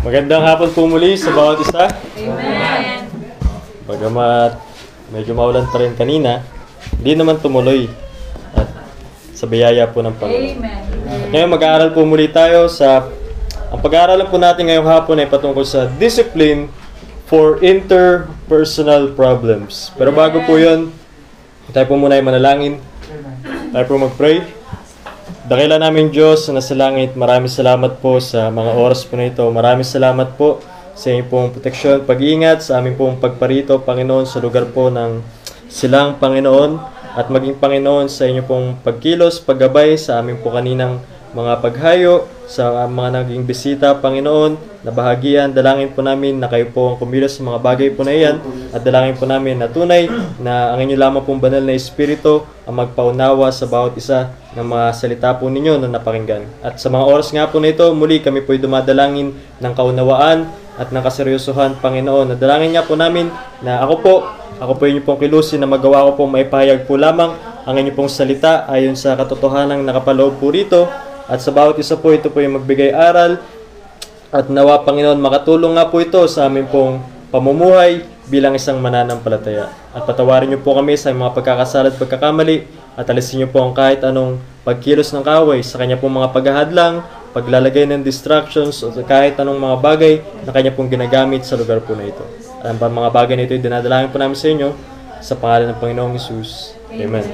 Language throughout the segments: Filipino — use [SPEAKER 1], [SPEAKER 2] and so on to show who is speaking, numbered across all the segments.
[SPEAKER 1] Magandang hapon po muli sa bawat isa.
[SPEAKER 2] Amen.
[SPEAKER 1] Bagamat medyo maulan pa rin kanina, hindi naman tumuloy. At sa biyaya po ng Panginoon.
[SPEAKER 2] Amen.
[SPEAKER 1] Ngayon mag-aaral po muli tayo sa... Ang pag-aaralan po natin ngayong hapon ay patungkol sa discipline for interpersonal problems. Pero bago po yun, tayo po muna ay manalangin. Tayo po mag-pray. Dakila namin Diyos na nasa langit, maraming salamat po sa mga oras po na ito. Maraming salamat po sa inyong pong proteksyon, pag-iingat sa aming pong pagparito, Panginoon, sa lugar po ng silang Panginoon at maging Panginoon sa inyong pong pagkilos, paggabay sa aming po kaninang mga paghayo, sa mga naging bisita, Panginoon, na bahagian, dalangin po namin na kayo po ang kumilos sa mga bagay po na iyan at dalangin po namin na tunay na ang inyo lamang pong banal na Espiritu ang magpaunawa sa bawat isa ng mga salita po ninyo na napakinggan. At sa mga oras nga po na ito, muli kami po'y dumadalangin ng kaunawaan at ng kaseryosohan, Panginoon. Nadalangin nga po namin na ako po, ako po inyo pong kilusin na magawa ko pong maipahayag po lamang ang inyo pong salita ayon sa katotohanan nakapaloob po rito. At sa bawat isa po, ito po yung magbigay aral at nawa Panginoon makatulong nga po ito sa aming pong pamumuhay bilang isang mananampalataya. At patawarin niyo po kami sa mga pagkakasala at pagkakamali at alisin niyo po ang kahit anong pagkilos ng kaway sa kanya pong mga paghahadlang, paglalagay ng distractions o kahit anong mga bagay na kanya pong ginagamit sa lugar po na ito. At ang mga bagay na ito ay dinadalangin po namin sa inyo sa pangalan ng Panginoong Yesus. Amen.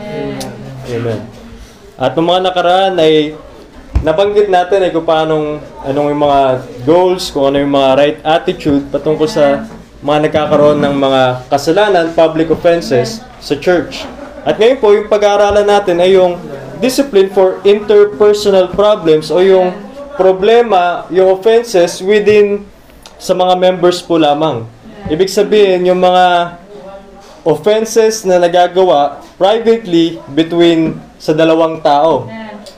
[SPEAKER 1] Amen. At ng mga nakaraan ay nabanggit natin ay kung paano anong yung mga goals, kung ano yung mga right attitude patungkol sa mga nagkakaroon ng mga kasalanan, public offenses sa church. At ngayon po, yung pag-aaralan natin ay yung discipline for interpersonal problems o yung problema, yung offenses within sa mga members po lamang. Ibig sabihin, yung mga offenses na nagagawa privately between sa dalawang tao.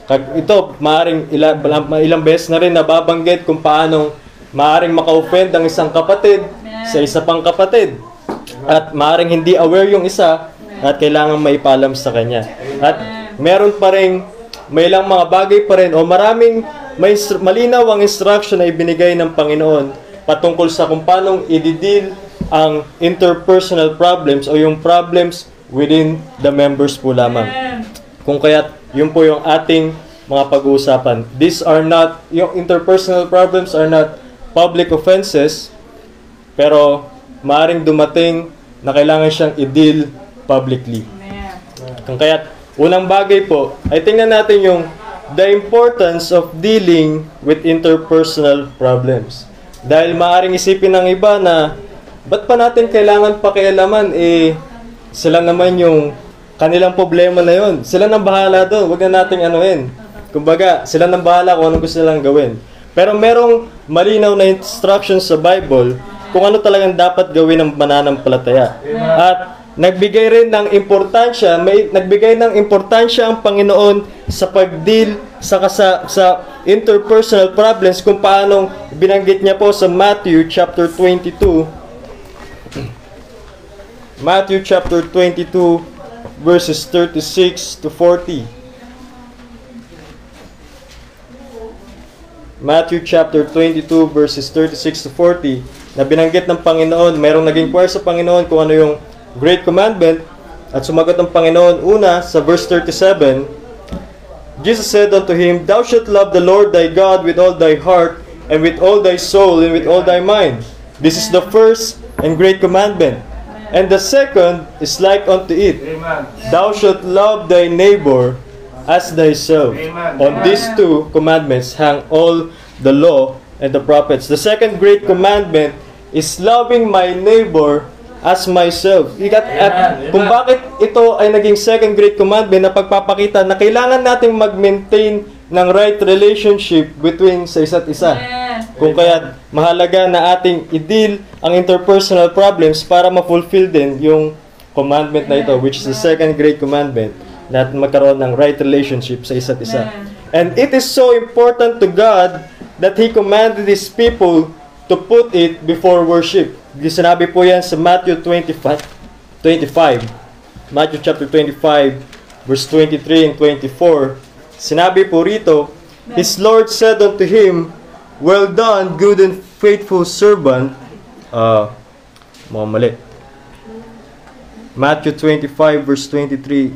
[SPEAKER 1] Ito, maaring ilang, ilang beses na rin nababanggit kung paano maaring maka-offend ang isang kapatid sa isa pang kapatid. At maaring hindi aware yung isa at kailangan maipalam sa kanya. At meron pa rin, may ilang mga bagay pa rin o maraming may malinaw ang instruction na ibinigay ng Panginoon patungkol sa kung paano i-deal ang interpersonal problems o yung problems within the members po lamang. Kung kaya't yun po yung ating mga pag-uusapan. These are not, yung interpersonal problems are not public offenses, pero maaring dumating na kailangan siyang i-deal publicly. Kung kaya't unang bagay po, ay tingnan natin yung the importance of dealing with interpersonal problems. Dahil maaring isipin ng iba na ba't pa natin kailangan pakialaman eh sila naman yung kanilang problema na yon. Sila nang bahala doon. Huwag na nating anuhin. Kumbaga, sila nang bahala kung ano gusto nilang gawin. Pero merong malinaw na instructions sa Bible kung ano talagang dapat gawin ng mananampalataya. At nagbigay rin ng importansya, may nagbigay ng importansya ang Panginoon sa pag-deal sa, sa sa interpersonal problems kung paano binanggit niya po sa Matthew chapter 22 Matthew chapter 22 verses 36 to 40. Matthew chapter 22 verses 36 to 40 na binanggit ng Panginoon, mayroong naging choir sa Panginoon kung ano yung great commandment at sumagot ng Panginoon una sa verse 37 Jesus said unto him, Thou shalt love the Lord thy God with all thy heart and with all thy soul and with all thy mind. This is the first and great commandment. And the second is like unto it.
[SPEAKER 3] Amen.
[SPEAKER 1] Thou shalt love thy neighbor as thyself.
[SPEAKER 3] Amen.
[SPEAKER 1] On these two commandments hang all the law and the prophets. The second great commandment is loving my neighbor as myself. Ikat, at
[SPEAKER 3] Amen.
[SPEAKER 1] kung bakit ito ay naging second great commandment na pagpapakita na kailangan nating mag-maintain ng right relationship between sa isa't isa. Kung kaya mahalaga na ating i-deal ang interpersonal problems para ma-fulfill din yung commandment na ito, which is the second great commandment, na magkaroon ng right relationship sa isa't isa. And it is so important to God that He commanded His people to put it before worship. Sinabi po yan sa Matthew 25, 25. Matthew chapter 25, verse 23 and 24. Sinabi po rito, His Lord said unto him, Well done, good and faithful servant, uh. Matthew 25 verse 23.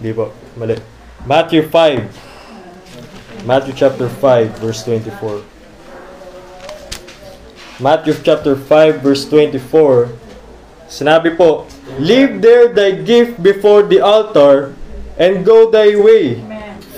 [SPEAKER 1] Di. Matthew 5. Matthew chapter 5 verse 24. Matthew chapter 5 verse 24. Sinabi po, Leave there thy gift before the altar and go thy way.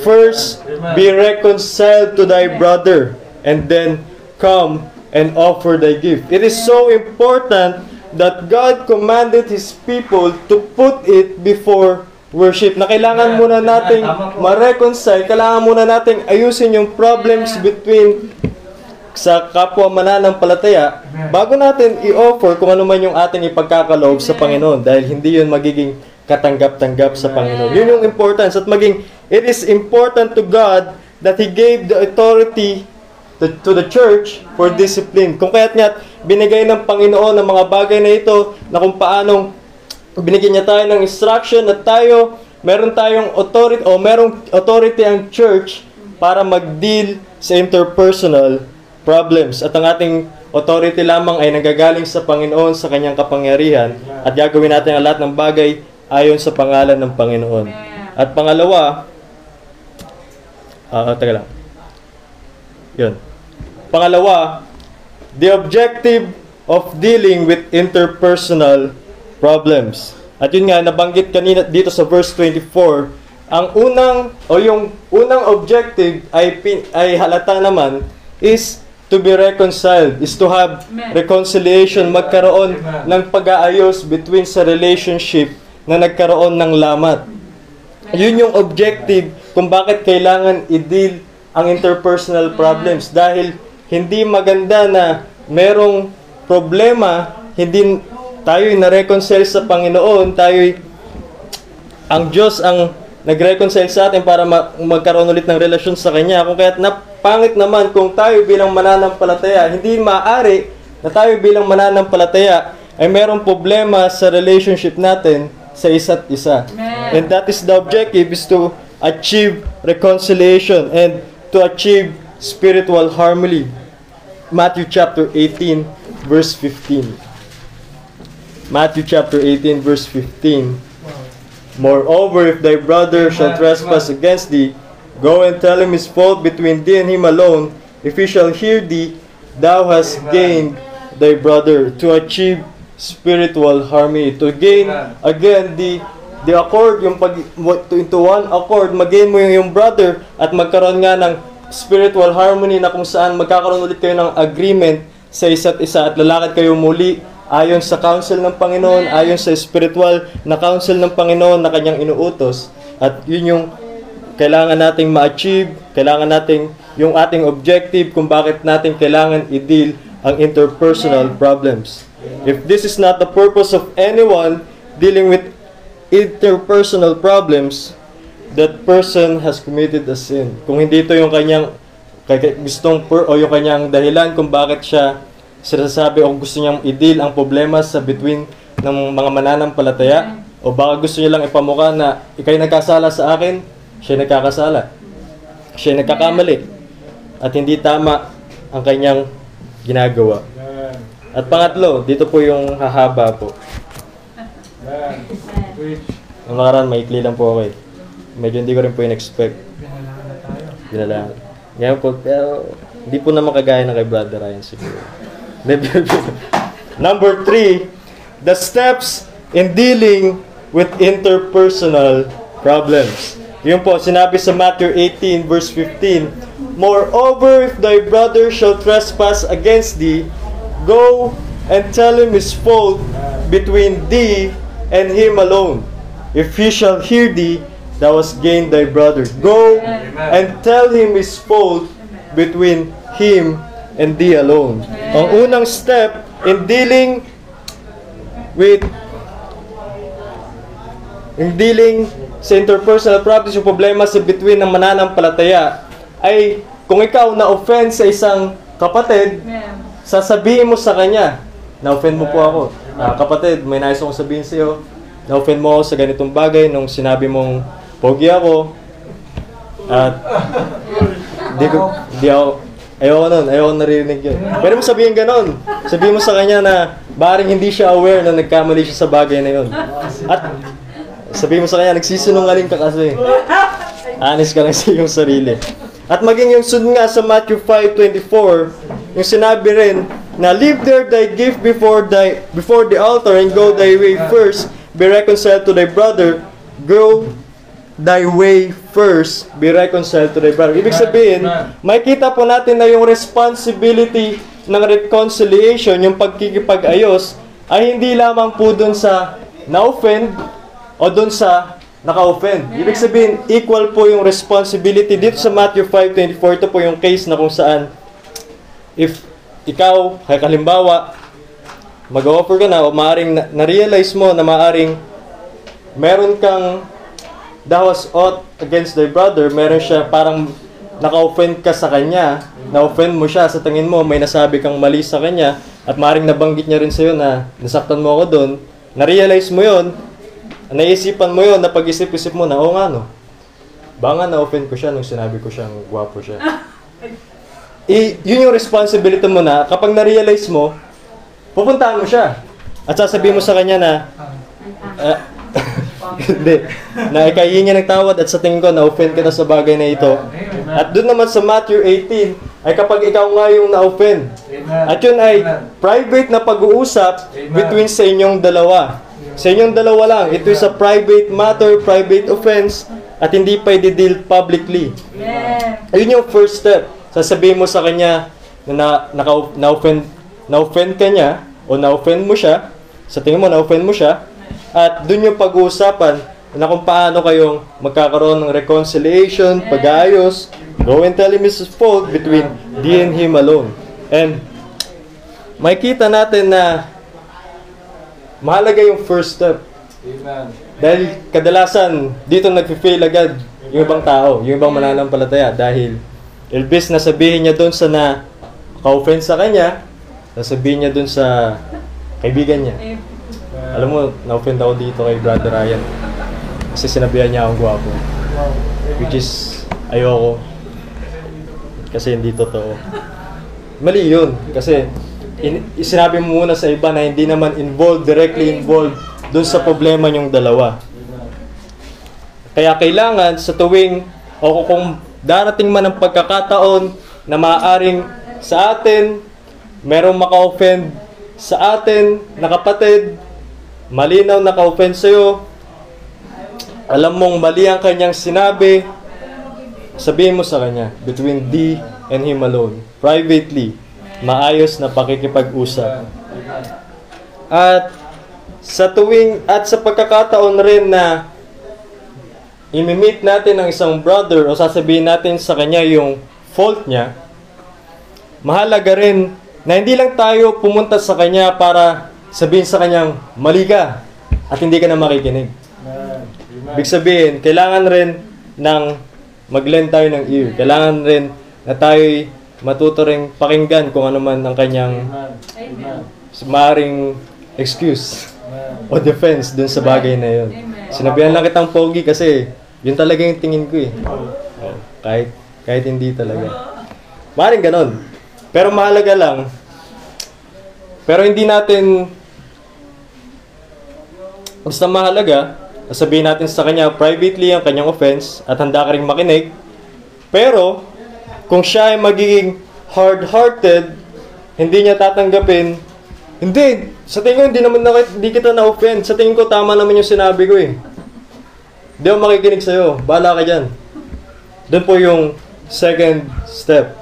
[SPEAKER 1] First, be reconciled to thy brother and then come and offer thy gift. It is so important that God commanded His people to put it before worship. Na kailangan muna nating ma-reconcile, kailangan muna nating ayusin yung problems between sa kapwa mananampalataya bago natin i-offer kung ano man yung ating ipagkakaloob sa Panginoon dahil hindi yun magiging katanggap-tanggap sa Panginoon. Yun yung importance at maging it is important to God that He gave the authority to, to the church for discipline. Kung kaya't nga binigay ng Panginoon ng mga bagay na ito na kung paanong binigyan niya tayo ng instruction at tayo meron tayong authority o merong authority ang church para mag-deal sa interpersonal problems. At ang ating authority lamang ay nagagaling sa Panginoon sa kanyang kapangyarihan at gagawin natin ang lahat ng bagay ayon sa pangalan ng Panginoon. At pangalawa, ah, taga lang. Yun. Pangalawa, the objective of dealing with interpersonal problems. At yun nga, nabanggit kanina dito sa verse 24, ang unang, o yung unang objective ay, pin, ay halata naman is to be reconciled, is to have
[SPEAKER 2] Amen.
[SPEAKER 1] reconciliation, magkaroon ng pag-aayos between sa relationship na nagkaroon ng lamat. Yun yung objective kung bakit kailangan i-deal ang interpersonal problems dahil hindi maganda na merong problema, hindi tayo'y na-reconcile sa Panginoon, tayo'y ang Diyos ang nag-reconcile sa atin para ma- magkaroon ulit ng relasyon sa Kanya. Kung kaya't napangit naman kung tayo bilang mananampalataya, hindi maaari na tayo bilang mananampalataya ay merong problema sa relationship natin sa isa't isa.
[SPEAKER 2] Amen.
[SPEAKER 1] And that is the objective is to achieve reconciliation and to achieve spiritual harmony. Matthew chapter 18 verse 15. Matthew chapter 18 verse 15. Moreover, if thy brother shall trespass against thee, go and tell him his fault between thee and him alone. If he shall hear thee, thou hast gained thy brother to achieve spiritual harmony. To gain again the the accord, yung pag to into one accord, magain mo yung, yung brother at magkaroon nga ng spiritual harmony na kung saan magkakaroon ulit kayo ng agreement sa isa't isa at lalakad kayo muli ayon sa counsel ng Panginoon, ayon sa spiritual na counsel ng Panginoon na kanyang inuutos. At yun yung kailangan nating ma-achieve, kailangan nating yung ating objective kung bakit natin kailangan i-deal ang interpersonal problems. If this is not the purpose of anyone dealing with interpersonal problems, that person has committed a sin. Kung hindi ito yung kanyang gustong per, o yung kanyang dahilan kung bakit siya sinasabi o gusto niyang i-deal ang problema sa between ng mga mananampalataya o baka gusto niya lang ipamukha na ikay nagkasala sa akin, siya nagkakasala. Siya nagkakamali. At hindi tama ang kanyang ginagawa. At pangatlo, dito po yung hahaba po. Ang nakaraan, maikli lang po ako eh. Medyo hindi ko rin po in-expect. Binalaan. Ngayon po, pero hindi po naman kagaya na kay Brother Ryan siguro. Number three, the steps in dealing with interpersonal problems. Yun po, sinabi sa Matthew 18 verse 15, Moreover, if thy brother shall trespass against thee, go and tell him his fault between thee and him alone. If he shall hear thee, thou hast gained thy brother. Go and tell him his fault between him and thee alone. Ang unang step in dealing with in dealing sa interpersonal problems, yung problema sa between ng mananampalataya, ay kung ikaw na-offend sa isang kapatid, sasabihin mo sa kanya, na-offend mo po ako. Ah, kapatid, may nais akong sabihin sa iyo. na-offend mo ako sa ganitong bagay nung sinabi mong pogi ako. At di ko, di ako, ayoko nun, ayoko narinig yun. Pwede mo sabihin ganon. Sabihin mo sa kanya na baring hindi siya aware na nagkamali siya sa bagay na yun. At sabihin mo sa kanya, nagsisinungaling ka kasi. Honest ka lang sa iyong sarili. At maging yung sunod nga sa Matthew 5.24, yung sinabi rin na leave there thy gift before thy before the altar and go thy way first, be reconciled to thy brother, go thy way first, be reconciled to thy brother. Ibig sabihin, makikita po natin na yung responsibility ng reconciliation, yung pagkikipag-ayos, ay hindi lamang po dun sa na-offend o dun sa naka-offend. Ibig sabihin, equal po yung responsibility. Dito sa Matthew 5.24, ito po yung case na kung saan if ikaw, kay kalimbawa, mag-offer ka na o maaaring na- na-realize mo na maaaring meron kang that was ought against thy brother, meron siya parang naka-offend ka sa kanya, na-offend mo siya, sa tingin mo may nasabi kang mali sa kanya, at maring nabanggit niya rin sa'yo na nasaktan mo ako doon, na-realize mo yon naisipan mo yon na pag-isip-isip mo na, oo nga no, ba nga na-offend ko siya nung sinabi ko siyang gwapo siya. I, yun yung responsibility mo na kapag na-realize mo, pupuntahan mo siya. At sasabihin mo sa kanya na, hindi, na ikahihin niya ng tawad at sa tingin ko, na-offend ka na sa bagay na ito. At doon naman sa Matthew 18, ay kapag ikaw nga yung na-offend. At yun ay private na pag-uusap between sa inyong dalawa. Sa inyong dalawa lang. Ito is a private matter, private offense, at hindi pa i-deal publicly. Ayun yung first step. Sasabihin mo sa kanya na, na na-offend, na-offend ka niya o na-offend mo siya. Sa tingin mo, na-offend mo siya. At dun yung pag-uusapan na kung paano kayong magkakaroon ng reconciliation, pag-ayos, go and tell him his fault between thee and him alone. And makikita natin na mahalaga yung first step.
[SPEAKER 2] Amen.
[SPEAKER 1] Dahil kadalasan, dito nag-fail agad yung ibang tao, yung ibang mananampalataya. Dahil, ilbis na sabihin niya doon sa na ka-offend sa kanya, sasabihin niya doon sa kaibigan niya. Alam mo, na-offend ako dito kay Brother Ryan. Kasi sinabihan niya akong gwapo. Which is, ayoko. Kasi hindi totoo. Mali yun. Kasi, in, sinabi mo muna sa iba na hindi naman involved, directly involved doon sa problema niyong dalawa. Kaya kailangan sa tuwing o kung darating man ang pagkakataon na maaaring sa atin merong maka-offend sa atin na kapatid, malinaw na ka-offend sa'yo, alam mong mali ang kanyang sinabi, sabihin mo sa kanya, between thee and him alone, privately, maayos na pakikipag-usap. At sa tuwing at sa pagkakataon rin na imimit natin ang isang brother o sasabihin natin sa kanya yung fault niya, mahalaga rin na hindi lang tayo pumunta sa kanya para sabihin sa kanyang mali ka at hindi ka na makikinig. Ibig sabihin, kailangan rin ng mag-lend tayo ng ear. Kailangan rin na tayo'y matuto rin pakinggan kung ano man ang kanyang maring excuse o defense dun sa bagay na yun. Sinabihan lang kitang pogi kasi yun talaga yung tingin ko eh. Oh, kahit, kahit hindi talaga. Maring ganon. Pero mahalaga lang, pero hindi natin basta mahalaga, sabihin natin sa kanya privately ang kanyang offense at handa ka rin makinig. Pero, kung siya ay magiging hard-hearted, hindi niya tatanggapin, hindi, sa tingin ko hindi naman na, hindi kita na-offend. Sa tingin ko tama naman yung sinabi ko eh. Hindi ako makikinig sa'yo. Bahala ka dyan. Doon po yung second step.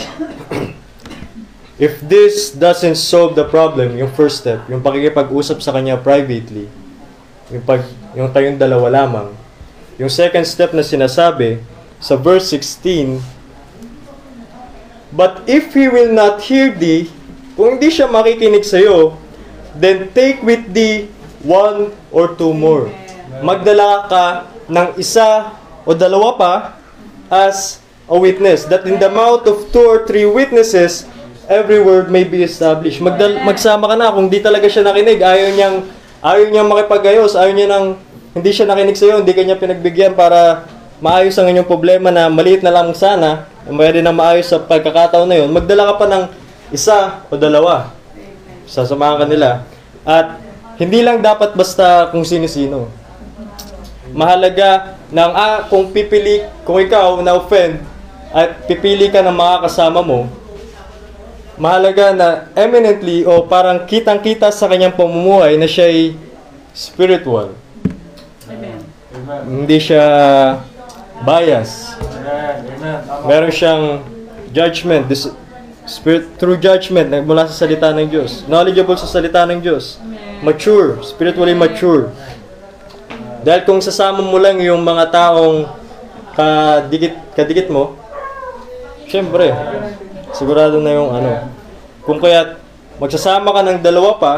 [SPEAKER 1] If this doesn't solve the problem, yung first step, yung pakikipag-usap sa kanya privately, yung, pag, yung tayong dalawa lamang, yung second step na sinasabi sa verse 16, But if he will not hear thee, kung hindi siya makikinig sa'yo, then take with thee one or two more. Magdala ka ng isa o dalawa pa as a witness, that in the mouth of two or three witnesses, every word may be established. Magdal- magsama ka na kung di talaga siya nakinig, ayaw niyang ayaw niyang makipagayos, ayaw niya nang hindi siya nakinig sa iyo, hindi kanya pinagbigyan para maayos ang inyong problema na maliit na lang sana, pwede na maayos sa pagkakataon na yun. Magdala ka pa ng isa o dalawa. Sasamahan ka nila. At hindi lang dapat basta kung sino-sino. Mahalaga ng ah, kung pipili, kung ikaw na-offend at pipili ka ng mga kasama mo, mahalaga na eminently o parang kitang-kita sa kanyang pamumuhay na siya ay spiritual.
[SPEAKER 2] Amen.
[SPEAKER 1] Hindi siya bias. Meron siyang judgment, this spirit through judgment mula sa salita ng Diyos. Knowledgeable sa salita ng Diyos. Mature, spiritually mature. Dahil kung sasama mo lang yung mga taong kadikit, kadikit mo, syempre, sigurado na yung ano. Kung kaya magsasama ka ng dalawa pa,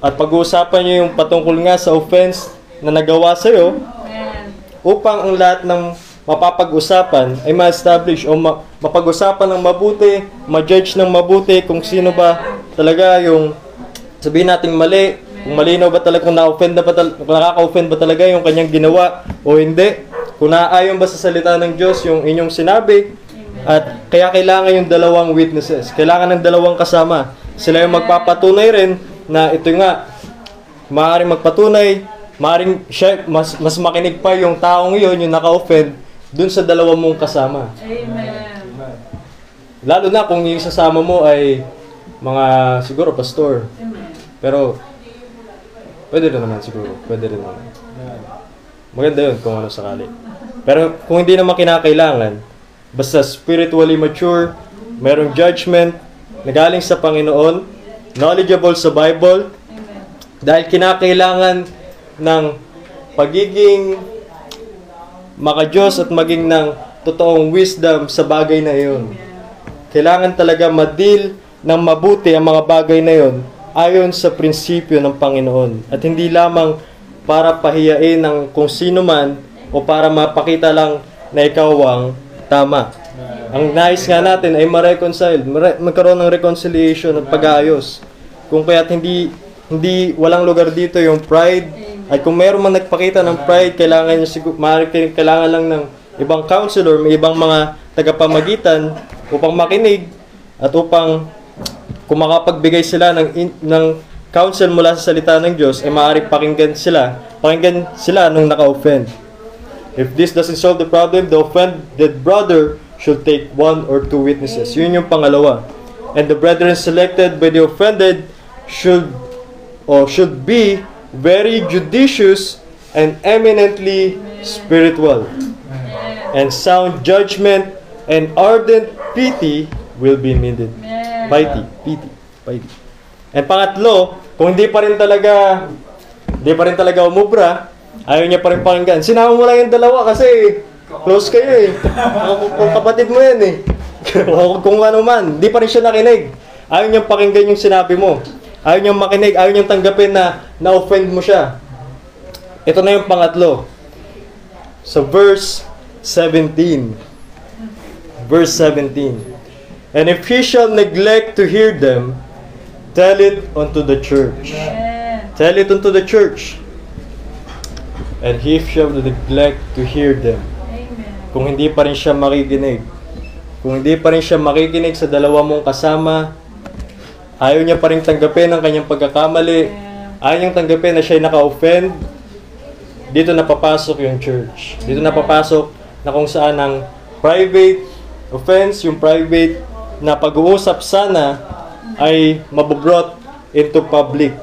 [SPEAKER 1] at pag-uusapan nyo yung patungkol nga sa offense na nagawa sa'yo, upang ang lahat ng mapapag-usapan ay ma-establish o ma- mapag-usapan ng mabuti, ma-judge ng mabuti kung sino ba talaga yung sabihin nating mali, kung malinaw ba talaga, kung na-offend na ba tal- kung nakaka-offend ba talaga yung kanyang ginawa o hindi, kung naaayon ba sa salita ng Diyos yung inyong sinabi, at kaya kailangan yung dalawang witnesses, kailangan ng dalawang kasama. Sila yung magpapatunay rin na ito nga, maaaring magpatunay, maaaring siya, mas, mas makinig pa yung taong yun, yung naka-offend, dun sa dalawa mong kasama.
[SPEAKER 2] Amen.
[SPEAKER 1] Lalo na kung yung sasama mo ay mga, siguro, pastor.
[SPEAKER 2] Amen.
[SPEAKER 1] Pero, pwede rin naman siguro. Pwede rin naman. Maganda yun kung ano sakali. Pero kung hindi naman kinakailangan, basta spiritually mature, merong judgment, nagaling sa Panginoon, knowledgeable sa Bible,
[SPEAKER 2] Amen.
[SPEAKER 1] dahil kinakailangan ng pagiging makajos at maging ng totoong wisdom sa bagay na iyon. Kailangan talaga madil ng mabuti ang mga bagay na iyon ayon sa prinsipyo ng Panginoon. At hindi lamang para pahiyain ng kung sino man o para mapakita lang na ikaw ang tama. Ang nais nga natin ay ma-reconcile, mare- magkaroon ng reconciliation at pag-aayos. Kung kaya't hindi hindi walang lugar dito yung pride at kung meron man nagpakita ng pride, kailangan niya siguro maaaring kailangan lang ng ibang counselor, may ibang mga tagapamagitan upang makinig at upang kung makapagbigay sila ng in- ng counsel mula sa salita ng Diyos, ay maaaring pakinggan sila, pakinggan sila nung naka-offend. If this doesn't solve the problem, the offended brother should take one or two witnesses. Yun yung pangalawa. And the brethren selected by the offended should or should be very judicious and eminently spiritual. And sound judgment and ardent pity will be needed. Piety, pity, piety. And pangatlo, kung hindi pa rin talaga, hindi pa rin talaga umubra, ayaw niya pa rin pakinggan. Sinama mo lang yung dalawa kasi close kayo eh. Kung- kapatid mo yan eh. Kung ano man, hindi pa rin siya nakinig. Ayaw niyang pakinggan yung sinabi mo. Ayaw niyang makinig, ayaw niyang tanggapin na na-offend mo siya. Ito na yung pangatlo. Sa verse 17. Verse 17. And if he shall neglect to hear them, tell it unto the church. Tell it unto the church. And he shall neglect to hear them.
[SPEAKER 2] Amen.
[SPEAKER 1] Kung hindi pa rin siya makikinig. Kung hindi pa rin siya makikinig sa dalawa mong kasama, ayaw niya pa rin tanggapin ang kanyang pagkakamali, ayaw niyang tanggapin na siya naka-offend, dito napapasok yung church. Dito napapasok na kung saan ang private offense, yung private na pag-uusap sana ay mabubrot into public.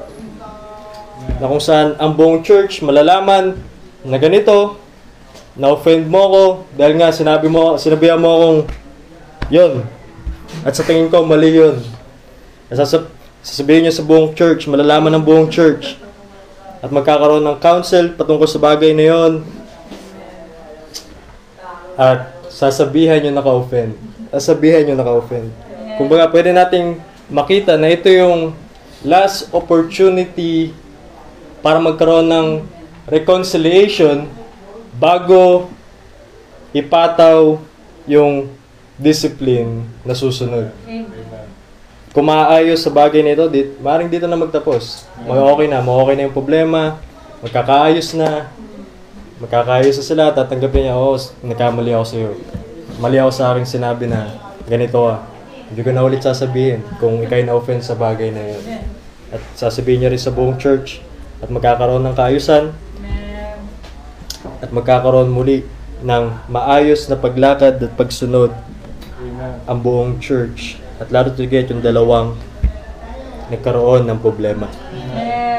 [SPEAKER 1] Na kung saan ang buong church malalaman na ganito, na-offend mo ako dahil nga sinabi mo, sinabihan mo akong yun. At sa tingin ko, mali yun. Sasab sasabihin niyo sa buong church, malalaman ng buong church. At magkakaroon ng council patungkol sa bagay na yon. At sasabihan niyo naka-offend. Sasabihan niyo naka-offend. Kumbaga, pwede nating makita na ito yung last opportunity para magkaroon ng reconciliation bago ipataw yung discipline na susunod.
[SPEAKER 2] Amen.
[SPEAKER 1] Kung maayos sa bagay nito, dit, maaaring dito na magtapos. Mag okay na, mag okay na yung problema, magkakaayos na, magkakaayos na sila, tatanggapin niya, oh, nagkamali ako sa'yo. Mali ako sa aking sinabi na ganito ah. Hindi ko na ulit sasabihin kung ikay na-offend sa bagay na yun. At sasabihin niya rin sa buong church at magkakaroon ng kaayusan at magkakaroon muli ng maayos na paglakad at pagsunod ang buong church. At lalo tigit yung dalawang nagkaroon ng problema.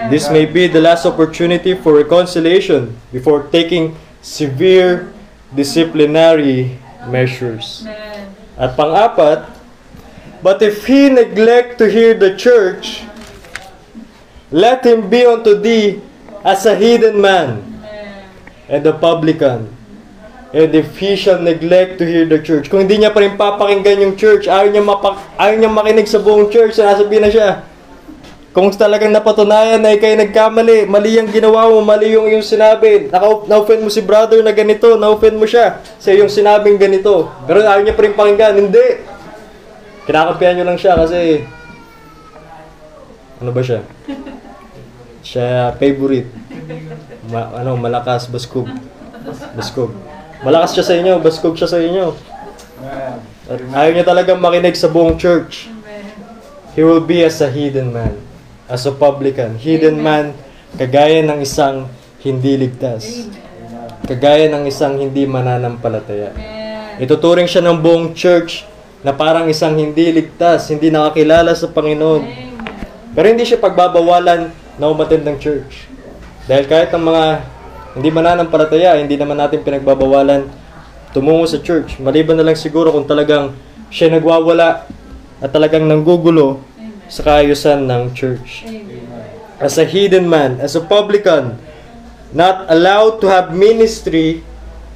[SPEAKER 1] This may be the last opportunity for reconciliation before taking severe disciplinary measures. At pang-apat, but if he neglect to hear the church, let him be unto thee as a hidden man and a publican. And if he neglect to hear the church, kung hindi niya pa rin papakinggan yung church, ayaw niya, mapak ayaw niya makinig sa buong church, sinasabihin na siya, kung talagang napatunayan na ikay nagkamali, mali yung ginawa mo, mali yung yung sinabi, na-offend mo si brother na ganito, na-offend mo siya sa yung sinabing ganito. Pero ayaw niya pa rin pakinggan, hindi. Kinakampihan niyo lang siya kasi, ano ba siya? Siya favorite. Ma- ano, malakas, baskog. Baskog. Malakas siya sa inyo, baskog siya sa inyo. At ayaw niya talagang makinig sa buong church. He will be as a hidden man, as a publican. Hidden man, kagaya ng isang hindi ligtas. Kagaya ng isang hindi mananampalataya. Ituturing siya ng buong church na parang isang hindi ligtas, hindi nakakilala sa Panginoon. Pero hindi siya pagbabawalan na umatid ng church. Dahil kahit ang mga hindi mananampalataya, hindi naman natin pinagbabawalan tumungo sa church. Maliban na lang siguro kung talagang siya nagwawala at talagang nanggugulo sa kaayusan ng church. As a hidden man, as a publican, not allowed to have ministry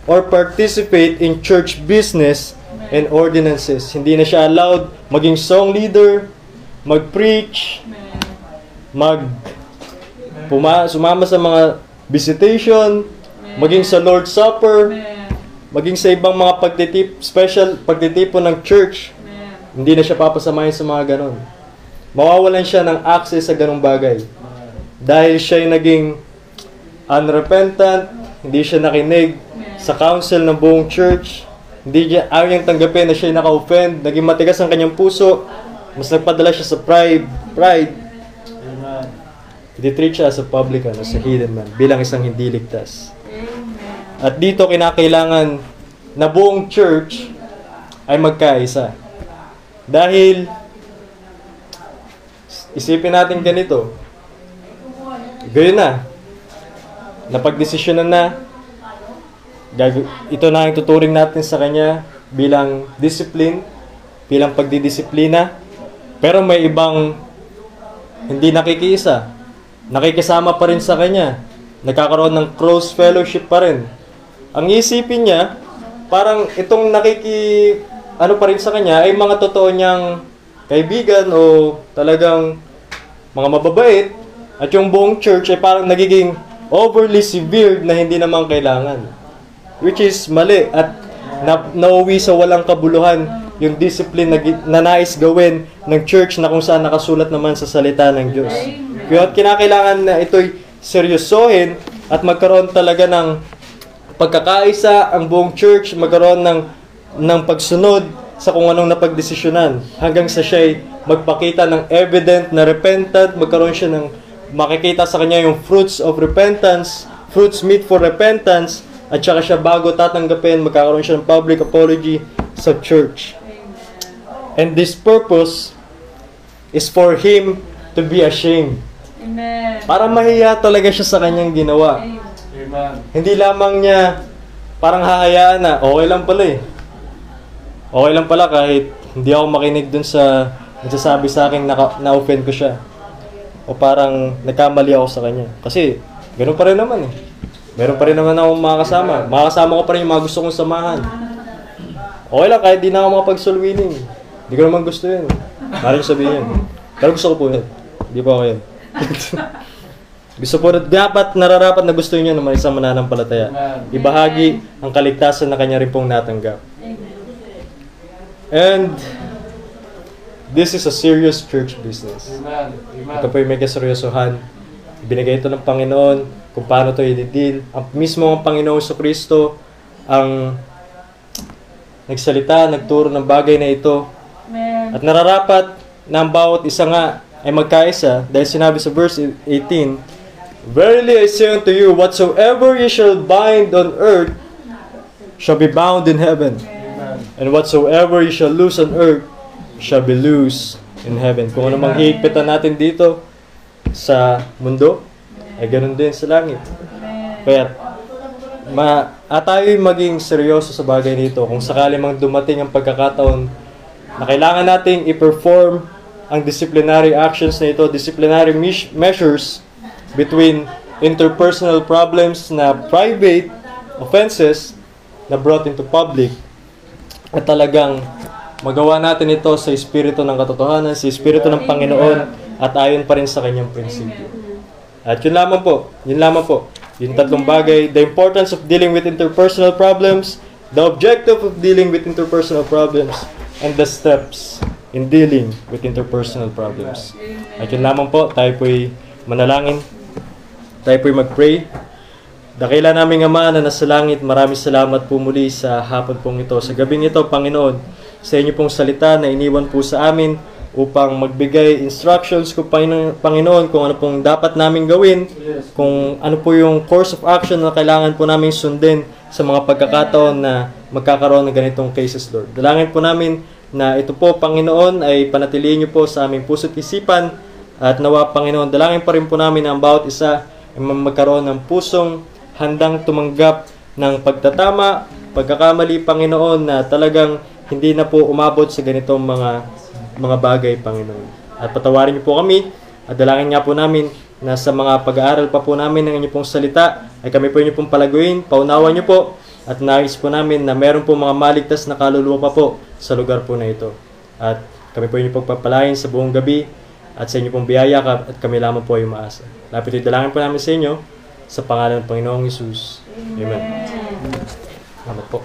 [SPEAKER 1] or participate in church business and ordinances. Hindi na siya allowed maging song leader, mag-preach, mag puma, sumama sa mga visitation, maging sa Lord's Supper,
[SPEAKER 2] Amen.
[SPEAKER 1] maging sa ibang mga pagtitip, special pagtitipon ng church.
[SPEAKER 2] Amen.
[SPEAKER 1] Hindi na siya papasamahin sa mga ganon. Mawawalan siya ng access sa ganong bagay. Dahil siya ay naging unrepentant, hindi siya nakinig sa council ng buong church, hindi niya ayaw niyang tanggapin na siya ay naka-offend, naging matigas ang kanyang puso, mas nagpadala siya sa pride, pride, Ditreat siya as a publican, as a hidden man, bilang isang hindi ligtas.
[SPEAKER 2] Amen.
[SPEAKER 1] At dito kinakailangan na buong church ay magkaisa. Dahil isipin natin ganito. Gayon na. Napagdesisyonan na. Ito na ang tuturing natin sa kanya bilang discipline, bilang pagdidisiplina. Pero may ibang hindi nakikiisa. Nakikisama pa rin sa kanya. Nagkakaroon ng close fellowship pa rin. Ang isipin niya, parang itong nakiki ano pa rin sa kanya ay mga totoo niyang kaibigan o talagang mga mababait at yung buong church ay parang nagiging overly severe na hindi naman kailangan. Which is mali at na, nauwi sa walang kabuluhan yung discipline na, na nais gawin ng church na kung saan nakasulat naman sa salita ng Diyos. Kaya kinakailangan na ito'y seryosohin at magkaroon talaga ng pagkakaisa ang buong church, magkaroon ng, ng pagsunod sa kung anong napagdesisyonan hanggang sa siya'y magpakita ng evident na repentant, magkaroon siya ng makikita sa kanya yung fruits of repentance, fruits meet for repentance, at saka siya bago tatanggapin, magkakaroon siya ng public apology sa church. And this purpose is for him to be ashamed.
[SPEAKER 2] Amen.
[SPEAKER 1] Para mahiya talaga siya sa kanyang ginawa.
[SPEAKER 2] Amen.
[SPEAKER 1] Hindi lamang niya parang hahayaan na, okay lang pala eh. Okay lang pala kahit hindi ako makinig dun sa nagsasabi sa akin na, na-offend ko siya. O parang nagkamali ako sa kanya. Kasi, ganun pa rin naman eh. Meron pa rin naman akong mga kasama. Mga kasama ko pa rin yung mga gusto kong samahan. Okay lang, kahit di na ako makapag-soul-winning. Hindi ko naman gusto yun. Maring sabihin yun. Pero gusto ko po yun. Hindi pa ako yun. gusto po na dapat nararapat na gusto niyo ng isang mananampalataya. Ibahagi ang kaligtasan na kanya rin pong natanggap. And this is a serious church business. Ito po yung may kaseryosohan. Binigay ito ng Panginoon kung paano ito i-deal. Ang mismo ang Panginoon sa Kristo ang nagsalita, nagturo ng bagay na ito. At nararapat na ang bawat isa nga ay magkaisa dahil sinabi sa verse 18, Verily I say unto you, whatsoever ye shall bind on earth shall be bound in heaven. And whatsoever you shall loose on earth shall be loose in heaven. Kung ano mang natin dito sa mundo, ay ganun din sa langit. Kaya, ma at tayo'y maging seryoso sa bagay nito. Kung sakali mang dumating ang pagkakataon na kailangan nating i-perform ang disciplinary actions na ito, disciplinary measures between interpersonal problems na private offenses na brought into public at talagang magawa natin ito sa espiritu ng katotohanan, sa espiritu ng Panginoon at ayon pa rin sa kanyang prinsipyo. At yun lamang po, yun lamang po. Yung tatlong bagay, the importance of dealing with interpersonal problems, the objective of dealing with interpersonal problems, and the steps in dealing with interpersonal problems. At yun lamang po, tayo po'y manalangin. Tayo po'y mag-pray. Dakila naming Ama na nasa langit, maraming salamat po muli sa hapon pong ito. Sa gabing ito, Panginoon, sa inyo pong salita na iniwan po sa amin upang magbigay instructions ko Panginoon, kung ano pong dapat namin gawin, kung ano po yung course of action na kailangan po namin sundin sa mga pagkakataon na magkakaroon ng ganitong cases, Lord. Dalangin po namin na ito po, Panginoon, ay panatilihin niyo po sa aming puso't isipan at nawa, Panginoon, dalangin pa rin po namin na ang bawat isa ay magkaroon ng pusong handang tumanggap ng pagtatama, pagkakamali, Panginoon, na talagang hindi na po umabot sa ganitong mga mga bagay, Panginoon. At patawarin niyo po kami at dalangin nga po namin na sa mga pag-aaral pa po namin ng inyong pong salita ay kami po inyo pong palaguin, paunawan niyo po at nais po namin na meron po mga maligtas na kaluluwa pa po sa lugar po na ito. At kami po inyo pagpapalain sa buong gabi at sa inyo pong biyaya at kami lamang po ay umaasa. Lapit dalangin po namin sa inyo sa pangalan ng Panginoong Yesus. Amen. Salamat po.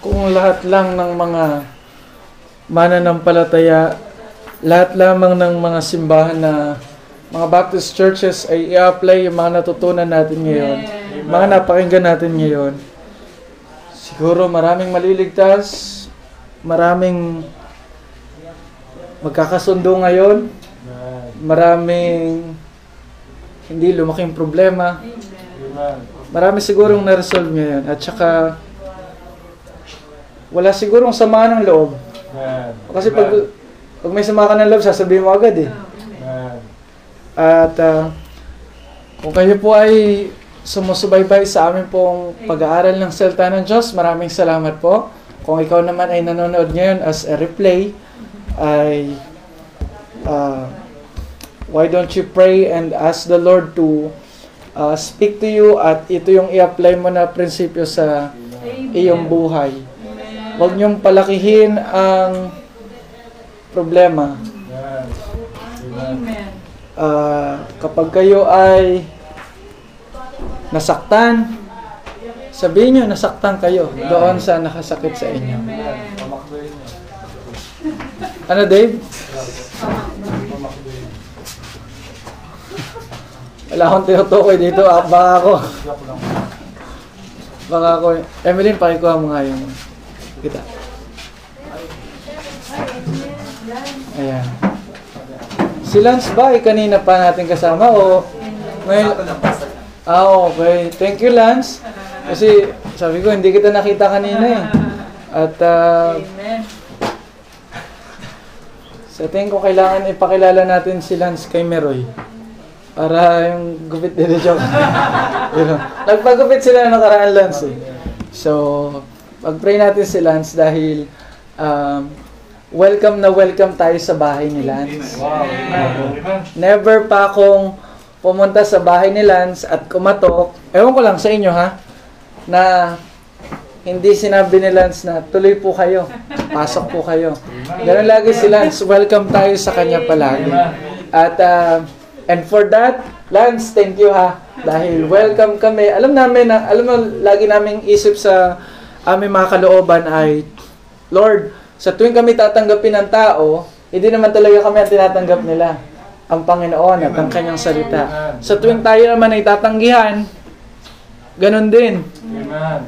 [SPEAKER 3] Kung lahat lang ng mga mananampalataya, lahat lamang ng mga simbahan na mga Baptist churches ay i-apply yung mga natutunan natin ngayon, mga napakinggan natin ngayon, siguro maraming maliligtas, maraming magkakasundo ngayon, maraming hindi lumaking problema, marami sigurong na-resolve ngayon. At saka, wala sigurong sama ng loob.
[SPEAKER 2] Amen.
[SPEAKER 3] Kasi pag, pag may sama ka ng loob, sasabihin mo agad eh.
[SPEAKER 2] Amen.
[SPEAKER 3] At ah, kung kayo po ay sumusubaybay sa amin pong pag-aaral ng Salita ng Diyos, maraming salamat po. Kung ikaw naman ay nanonood ngayon as a replay, ay ah, why don't you pray and ask the Lord to ah, speak to you at ito yung i-apply mo na prinsipyo sa iyong buhay. Huwag niyong palakihin ang problema. Ah, kapag kayo ay nasaktan, sabihin nyo, nasaktan kayo doon sa nakasakit sa inyo. Ano, Dave? Wala akong tinutukoy dito. Ah, baka ako. Baka ako. Emeline, pakikuha mo nga yung kita. Ayan. Si Lance ba ay kanina pa natin kasama o ngayon? Ah, okay. Thank you, Lance. Kasi sabi ko, hindi kita nakita kanina eh. At
[SPEAKER 2] Amen.
[SPEAKER 3] sa tingin ko kailangan ipakilala natin si Lance kay Meroy. Para yung gupit nila joke. Pero, nagpagupit sila ng nakaraan Lance eh. So, pag-pray natin si Lance dahil um, welcome na welcome tayo sa bahay ni Lance.
[SPEAKER 2] Wow.
[SPEAKER 3] Never pa akong pumunta sa bahay ni Lance at kumatok. Ewan ko lang sa inyo ha, na hindi sinabi ni Lance na tuloy po kayo, pasok po kayo. Ganun lagi si Lance, welcome tayo sa kanya palagi. At, uh, and for that, Lance, thank you ha. Dahil welcome kami. Alam namin na, alam mo, lagi naming isip sa aming mga kalooban ay, Lord, sa tuwing kami tatanggapin ng tao, hindi naman talaga kami ang tinatanggap nila. Ang Panginoon at ang kanyang salita. Sa tuwing tayo naman ay tatanggihan, ganun din.
[SPEAKER 2] Amen.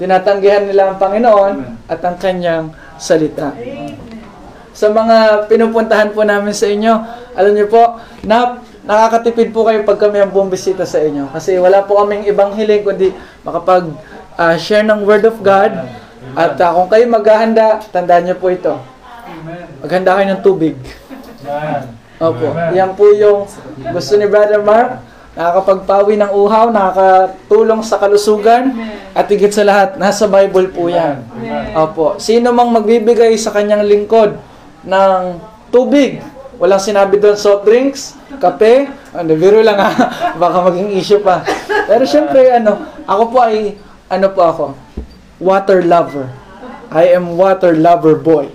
[SPEAKER 3] Tinatanggihan nila ang Panginoon at ang kanyang salita. Sa mga pinupuntahan po namin sa inyo, alam niyo po, na, nakakatipid po kayo pag kami ang bumisita sa inyo. Kasi wala po kaming ibang hiling kundi makapag ah, share ng Word of God. At ah, kung kayo maghahanda, tandaan niyo po ito. Maghanda kayo ng tubig. Opo. Yan po yung gusto ni Brother Mark. Nakakapagpawi ng uhaw, nakakatulong sa kalusugan, at higit sa lahat, nasa Bible po yan. Opo. Sino mang magbibigay sa kanyang lingkod ng tubig, walang sinabi doon soft drinks, kape, ano, biro lang ha, baka maging issue pa. Pero syempre, ano, ako po ay, ano po ako, water lover. I am water lover boy.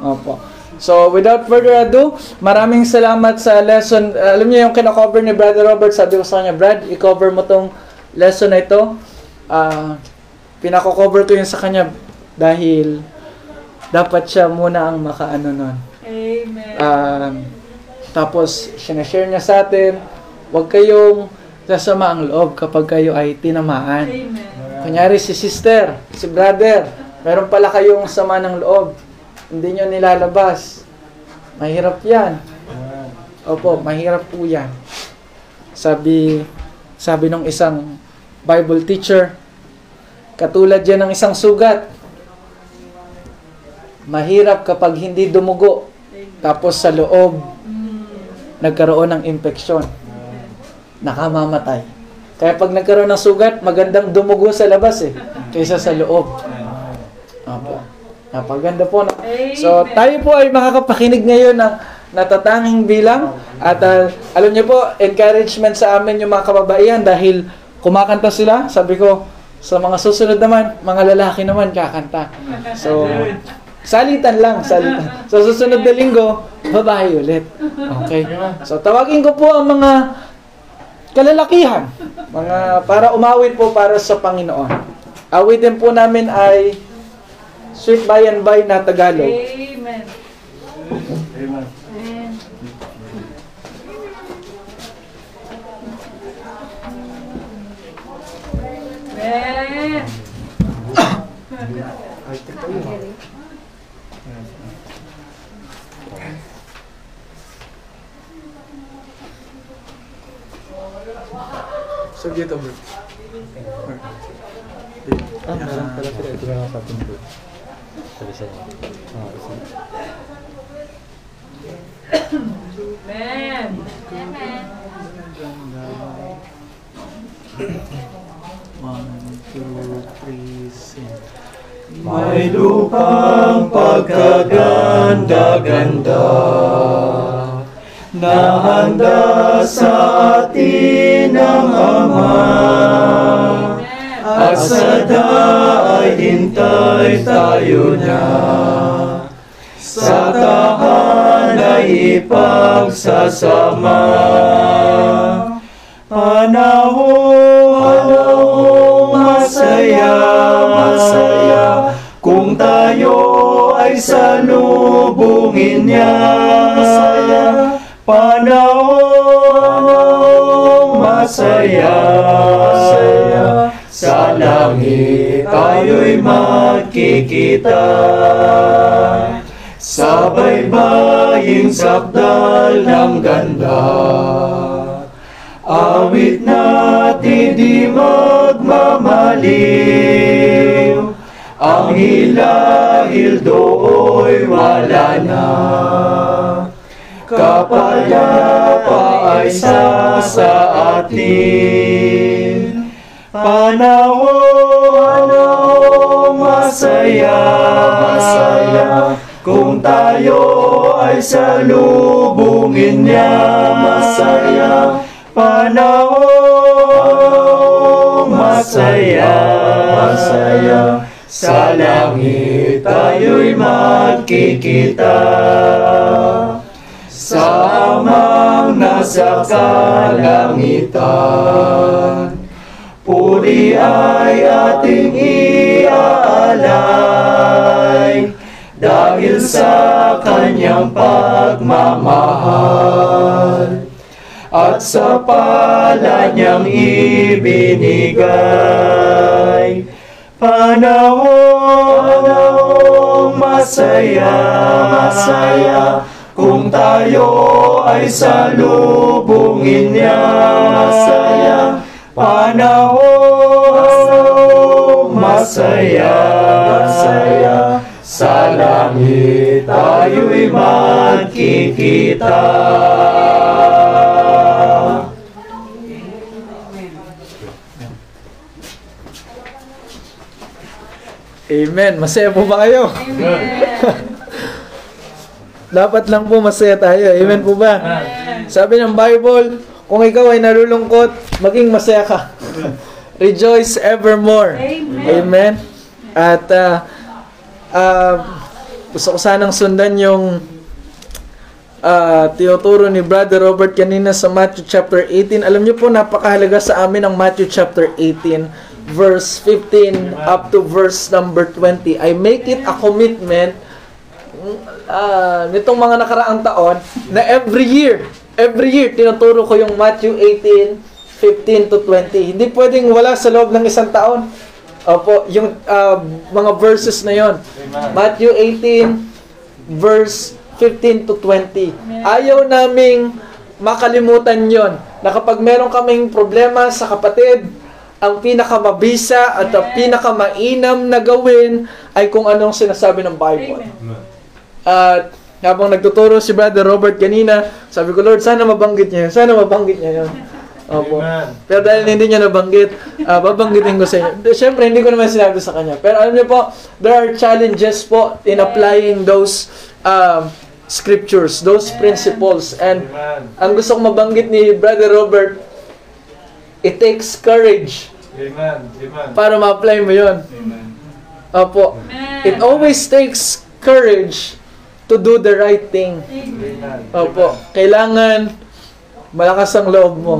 [SPEAKER 3] Opo. So, without further ado, maraming salamat sa lesson. Uh, alam niyo yung kina-cover ni Brother Robert, sabi ko sa kanya, Brad, i-cover mo tong lesson na ito. Ah, pinako-cover ko yun sa kanya dahil dapat siya muna ang makaano nun.
[SPEAKER 4] Amen.
[SPEAKER 3] Um, tapos, sinashare niya sa atin, huwag kayong sasama ang loob kapag kayo ay tinamaan.
[SPEAKER 4] Amen.
[SPEAKER 3] Kunyari si sister, si brother, meron pala kayong sama ng loob. Hindi nyo nilalabas. Mahirap yan. Opo, mahirap po yan. Sabi, sabi nung isang Bible teacher, katulad yan ng isang sugat. Mahirap kapag hindi dumugo, tapos sa loob, nagkaroon ng infeksyon. Nakamamatay. Kaya pag nagkaroon ng sugat, magandang dumugo sa labas eh, kaysa sa loob. Opo. Napaganda po. No? So, tayo po ay makakapakinig ngayon ng natatanging bilang. At ah, alam niyo po, encouragement sa amin yung mga kababaihan dahil kumakanta sila. Sabi ko, sa mga susunod naman, mga lalaki naman kakanta. So, salitan lang, salitan. Sa susunod na linggo, babae ulit. Okay. So, tawagin ko po ang mga kalalakihan. Mga, para umawit po para sa Panginoon. Awitin po namin ay Sweet by and by na Tagalog. So, dito bro.
[SPEAKER 1] Ah, meron pala sila. Ito na lang sa atin bro. Sabi sa inyo. Ah, sige.
[SPEAKER 4] Amen.
[SPEAKER 3] One, two, three, sing.
[SPEAKER 5] May lupang pagkaganda-ganda na handa sa atin ng Ama. At sa daay hintay tayo na sa tahanay ipagsasama. Panahon, panahon masaya, masaya kung tayo ay salubungin niya. Masaya, panahon masaya, masaya. Sa langit tayo'y magkikita. Sa baybaying sakdal ng ganda. Awit natin di magmamaliw. Ang hilahil do'y wala na Kapayapa ay sa sa atin Panahon masaya, masaya Kung tayo ay salubungin niya Masaya Panahon masaya, masaya Sa langit tayo'y magkikita Sa amang nasa kalangitan Puri ay ating iaalay. Dahil sa kanyang pagmamahal At sa pala niyang ibinigay. Panahong masaya, masaya Kung tayo ay salubungin niya Masaya Panahong masaya, masaya Sa langit tayo'y magkikita
[SPEAKER 3] Amen. Masaya po ba kayo?
[SPEAKER 4] Amen.
[SPEAKER 3] Dapat lang po masaya tayo. Amen po ba?
[SPEAKER 4] Amen.
[SPEAKER 3] Sabi ng Bible, kung ikaw ay nalulungkot, maging masaya ka. Rejoice evermore.
[SPEAKER 4] Amen.
[SPEAKER 3] Amen. At ah, ah, gusto ko sanang sundan yung ah, tinuturo ni Brother Robert kanina sa Matthew chapter 18. Alam niyo po, napakahalaga sa amin ang Matthew chapter 18 verse 15 up to verse number 20. I make it a commitment ah, nitong mga nakaraang taon na every year, every year, tinuturo ko yung Matthew 18, 15 to 20. Hindi pwedeng wala sa loob ng isang taon. Opo, yung ah, mga verses na yon. Matthew 18, verse 15 to 20. Ayaw naming makalimutan yon na kapag meron kaming problema sa kapatid, ang pinakamabisa at ang pinakamainam na gawin ay kung anong sinasabi ng Bible.
[SPEAKER 4] Amen.
[SPEAKER 3] At habang nagtuturo si Brother Robert kanina, sabi ko, Lord, sana mabanggit niya yun. Sana mabanggit niya yun. Opo.
[SPEAKER 2] Amen.
[SPEAKER 3] Pero dahil hindi niya nabanggit, ah, babanggitin ko sa inyo. Siyempre, hindi ko naman sinabi sa kanya. Pero alam niyo po, there are challenges po in applying those um, scriptures, those principles. And
[SPEAKER 2] Amen.
[SPEAKER 3] ang gusto kong mabanggit ni Brother Robert, it takes courage
[SPEAKER 2] Amen. Amen.
[SPEAKER 3] para ma-apply mo yon.
[SPEAKER 2] Amen.
[SPEAKER 3] Opo.
[SPEAKER 4] Amen.
[SPEAKER 3] It always takes courage to do the right thing.
[SPEAKER 2] Amen.
[SPEAKER 3] Opo, kailangan malakas ang loob mo.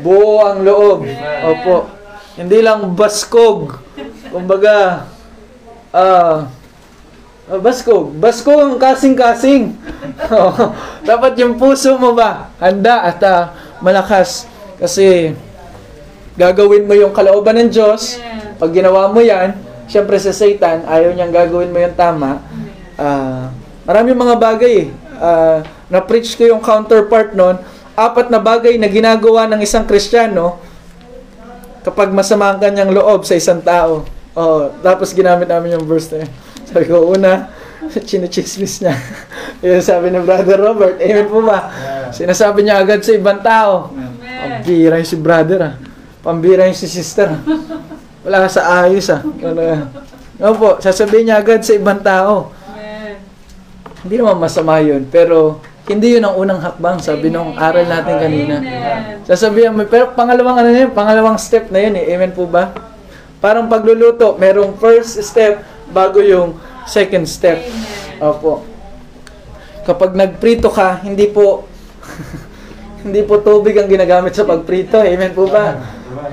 [SPEAKER 3] Buo ang loob. Opo. Hindi lang baskog. Kumbaga, ah, ah, baskog. Baskog ang kasing-kasing. Dapat yung puso mo ba, handa at ah, malakas. Kasi, gagawin mo yung kalooban ng Diyos. Pag ginawa mo yan, syempre sa Satan, ayaw niyang gagawin mo yung tama. Ah, marami mga bagay eh. Ah, na-preach ko yung counterpart nun. Apat na bagay na ginagawa ng isang Kristiyano kapag masama ang kanyang loob sa isang tao. Oh, tapos ginamit namin yung verse na yun. Sabi ko, una, chinichismis niya. Yun sabi ni Brother Robert, amen po ba? Sinasabi niya agad sa ibang tao.
[SPEAKER 4] Amen.
[SPEAKER 3] Pambira yung si brother ah. Pambira yung si sister ah. Wala ka sa ayos ah. Ano, Opo, sasabihin niya agad sa ibang tao.
[SPEAKER 4] Amen.
[SPEAKER 3] Hindi naman masama yun, pero hindi yun ang unang hakbang, sabi nung aral natin kanina.
[SPEAKER 4] Amen.
[SPEAKER 3] Sasabihin mo, pero pangalawang ano na yun, pangalawang step na yun eh. Amen po ba? Parang pagluluto, merong first step bago yung second step.
[SPEAKER 4] Amen.
[SPEAKER 3] Opo. Kapag nagprito ka, hindi po hindi po tubig ang ginagamit sa pagprito. Amen po ba?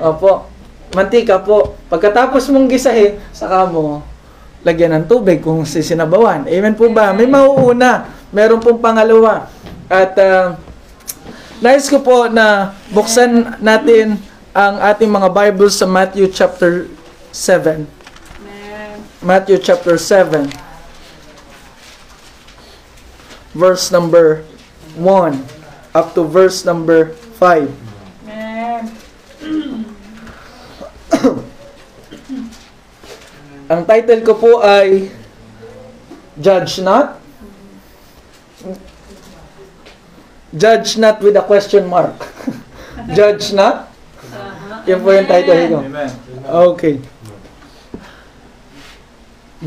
[SPEAKER 3] Opo. Mantika po. Pagkatapos mong gisahin, saka mo lagyan ng tubig kung sisinabawan. Amen po ba? May mauuna. Meron pong pangalawa. At ah, nais ko po na buksan natin ang ating mga Bibles sa Matthew chapter 7.
[SPEAKER 4] Amen.
[SPEAKER 3] Matthew chapter 7 verse number 1 up to verse number 5. Ang title ko po ay Judge Not. Judge Not with a question mark. Judge Not.
[SPEAKER 4] Aha.
[SPEAKER 3] Yan po yung title ko.
[SPEAKER 2] Amen.
[SPEAKER 3] Okay.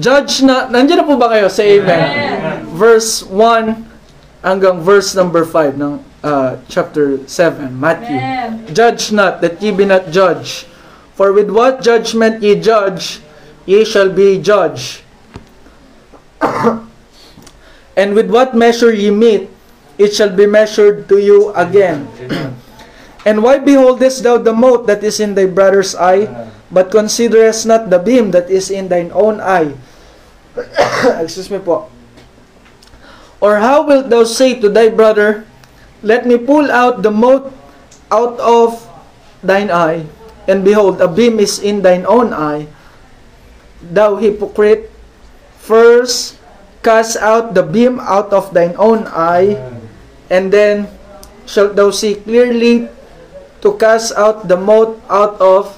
[SPEAKER 3] Judge Not. Nandiyan na po ba kayo sa Amen?
[SPEAKER 4] Amen.
[SPEAKER 3] Verse 1 hanggang verse number 5 ng uh, chapter 7, Matthew.
[SPEAKER 4] Amen.
[SPEAKER 3] Judge not, that ye be not judged. For with what judgment ye judge, ye shall be judged. and with what measure ye meet, it shall be measured to you again. And why beholdest thou the mote that is in thy brother's eye, but considerest not the beam that is in thine own eye? Excuse me po. Or how wilt thou say to thy brother, Let me pull out the mote out of thine eye, and behold, a beam is in thine own eye? Thou hypocrite, first cast out the beam out of thine own eye, and then shalt thou see clearly to cast out the mote out of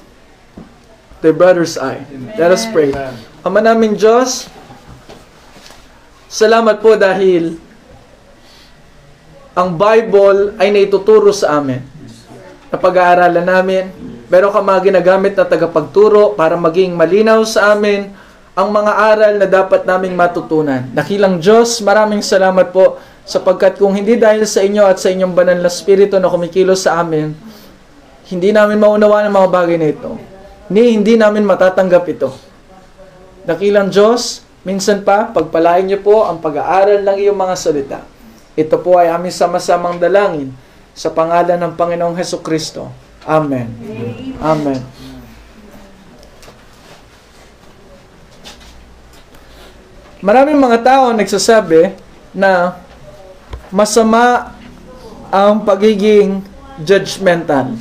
[SPEAKER 3] thy brother's eye. Let us pray.
[SPEAKER 2] Amen.
[SPEAKER 3] Ama namin Diyos, salamat po dahil ang Bible ay naituturo sa amin. Na pag-aaralan namin, meron ka mga ginagamit na tagapagturo para maging malinaw sa amin ang mga aral na dapat naming matutunan. Nakilang Diyos, maraming salamat po sapagkat kung hindi dahil sa inyo at sa inyong banal na spirito na kumikilos sa amin, hindi namin maunawaan ang mga bagay na ito. Ni hindi namin matatanggap ito. Dakilang Diyos, minsan pa, pagpalain niyo po ang pag-aaral ng iyong mga salita. Ito po ay aming sama-samang dalangin sa pangalan ng Panginoong Heso Kristo. Amen. Amen. Maraming mga tao ang nagsasabi na masama ang pagiging judgmental.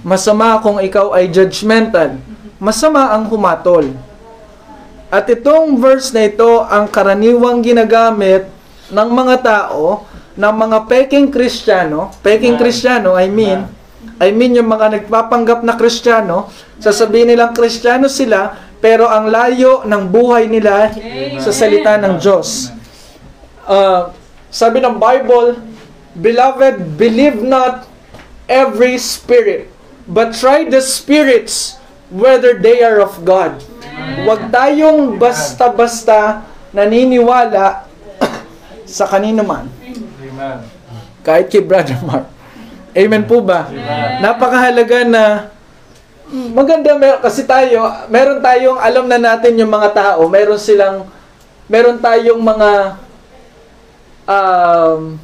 [SPEAKER 3] Masama kung ikaw ay judgmental. Masama ang humatol. At itong verse na ito ang karaniwang ginagamit ng mga tao, ng mga peking kristyano, peking kristyano, I mean, I mean yung mga nagpapanggap na kristyano, sasabihin nilang kristyano sila, pero ang layo ng buhay nila sa salita ng Diyos. Uh, sabi ng Bible, Beloved, believe not every spirit, but try the spirits whether they are of God. Huwag tayong basta-basta naniniwala sa kanino man.
[SPEAKER 2] Amen.
[SPEAKER 3] Kahit kay Brother Mark. Amen po ba? Napakahalaga na maganda mer kasi tayo, meron tayong alam na natin yung mga tao, meron silang meron tayong mga um,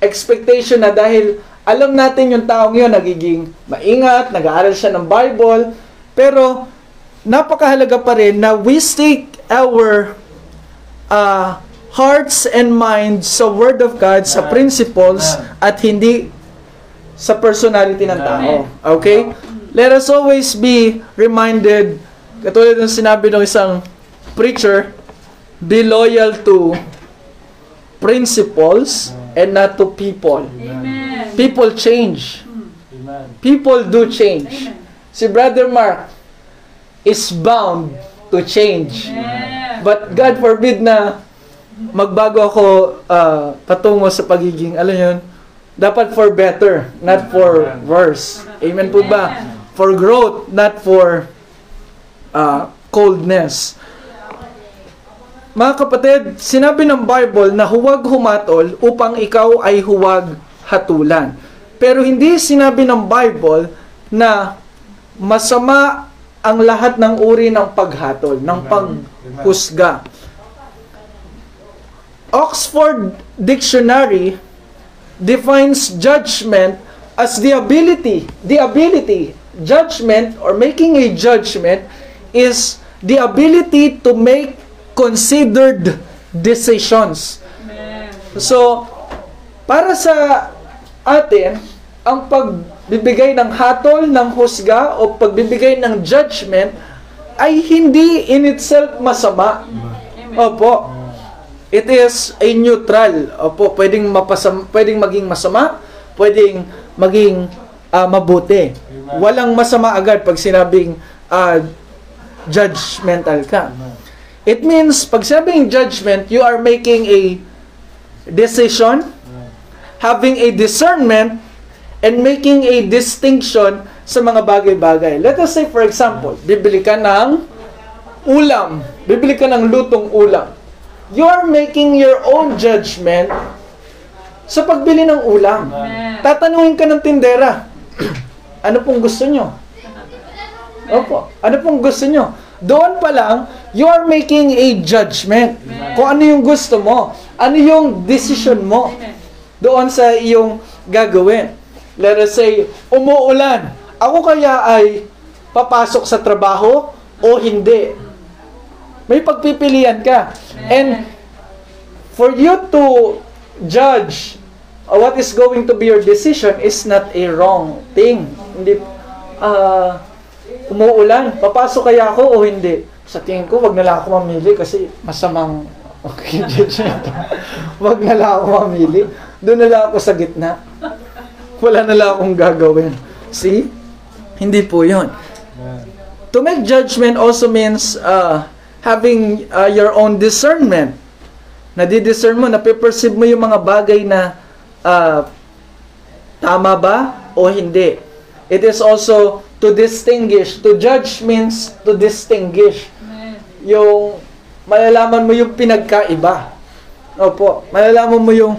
[SPEAKER 3] expectation na dahil alam natin yung taong yun nagiging maingat, nag-aaral siya ng Bible, pero napakahalaga pa rin na we stick our uh, hearts and minds sa Word of God, sa principles, at hindi sa personality ng tao. Okay? Let us always be reminded, katulad ng sinabi ng isang preacher, be loyal to principles and not to people.
[SPEAKER 4] Amen.
[SPEAKER 3] People change.
[SPEAKER 2] Amen.
[SPEAKER 3] People do change. Si Brother Mark is bound to change.
[SPEAKER 4] Amen.
[SPEAKER 3] But God forbid na magbago ako ah, patungo sa pagiging, alam yun, dapat for better, not for worse. Amen po ba? For growth, not for ah, coldness. Mga kapatid, sinabi ng Bible na huwag humatol upang ikaw ay huwag hatulan. Pero hindi sinabi ng Bible na masama ang lahat ng uri ng paghatol, ng paghusga. Oxford Dictionary defines judgment as the ability, the ability, judgment or making a judgment is the ability to make considered decisions. So, para sa atin, ang pagbibigay ng hatol, ng husga, o pagbibigay ng judgment ay hindi in itself masama. Opo. It is a neutral. Opo, pwedeng mapasam, pwedeng maging masama, pwedeng maging ah, mabuti. Walang masama agad pag sinabing ah, judgmental ka. It means, pag sabing judgment, you are making a decision, having a discernment, and making a distinction sa mga bagay-bagay. Let us say, for example, bibili ka ng ulam. Bibili ka ng lutong ulam. You are making your own judgment sa pagbili ng ulam.
[SPEAKER 4] Amen.
[SPEAKER 3] Tatanungin ka ng tindera, ano pong gusto nyo? Opo. Ano pong gusto nyo? Doon pa lang, You are making a judgment. Kung ano yung gusto mo. Ano yung decision mo
[SPEAKER 4] Amen.
[SPEAKER 3] doon sa iyong gagawin. Let us say, umuulan. Ako kaya ay papasok sa trabaho o hindi? May pagpipilian ka. And for you to judge uh, what is going to be your decision is not a wrong thing. Hindi, ah, umuulan, papasok kaya ako o hindi? Sa tingin ko, wag na lang ako mamili kasi masamang Okay, wag na lang ako mamili. Doon na lang ako sa gitna. Wala na lang akong gagawin. See? Hindi po yon. To make judgment also means uh, having uh, your own discernment. Nadidiscern mo, napiperceive mo yung mga bagay na uh, tama ba o hindi. It is also to distinguish. To judge means to distinguish. Yung malalaman mo yung pinagkaiba. Opo, malalaman mo yung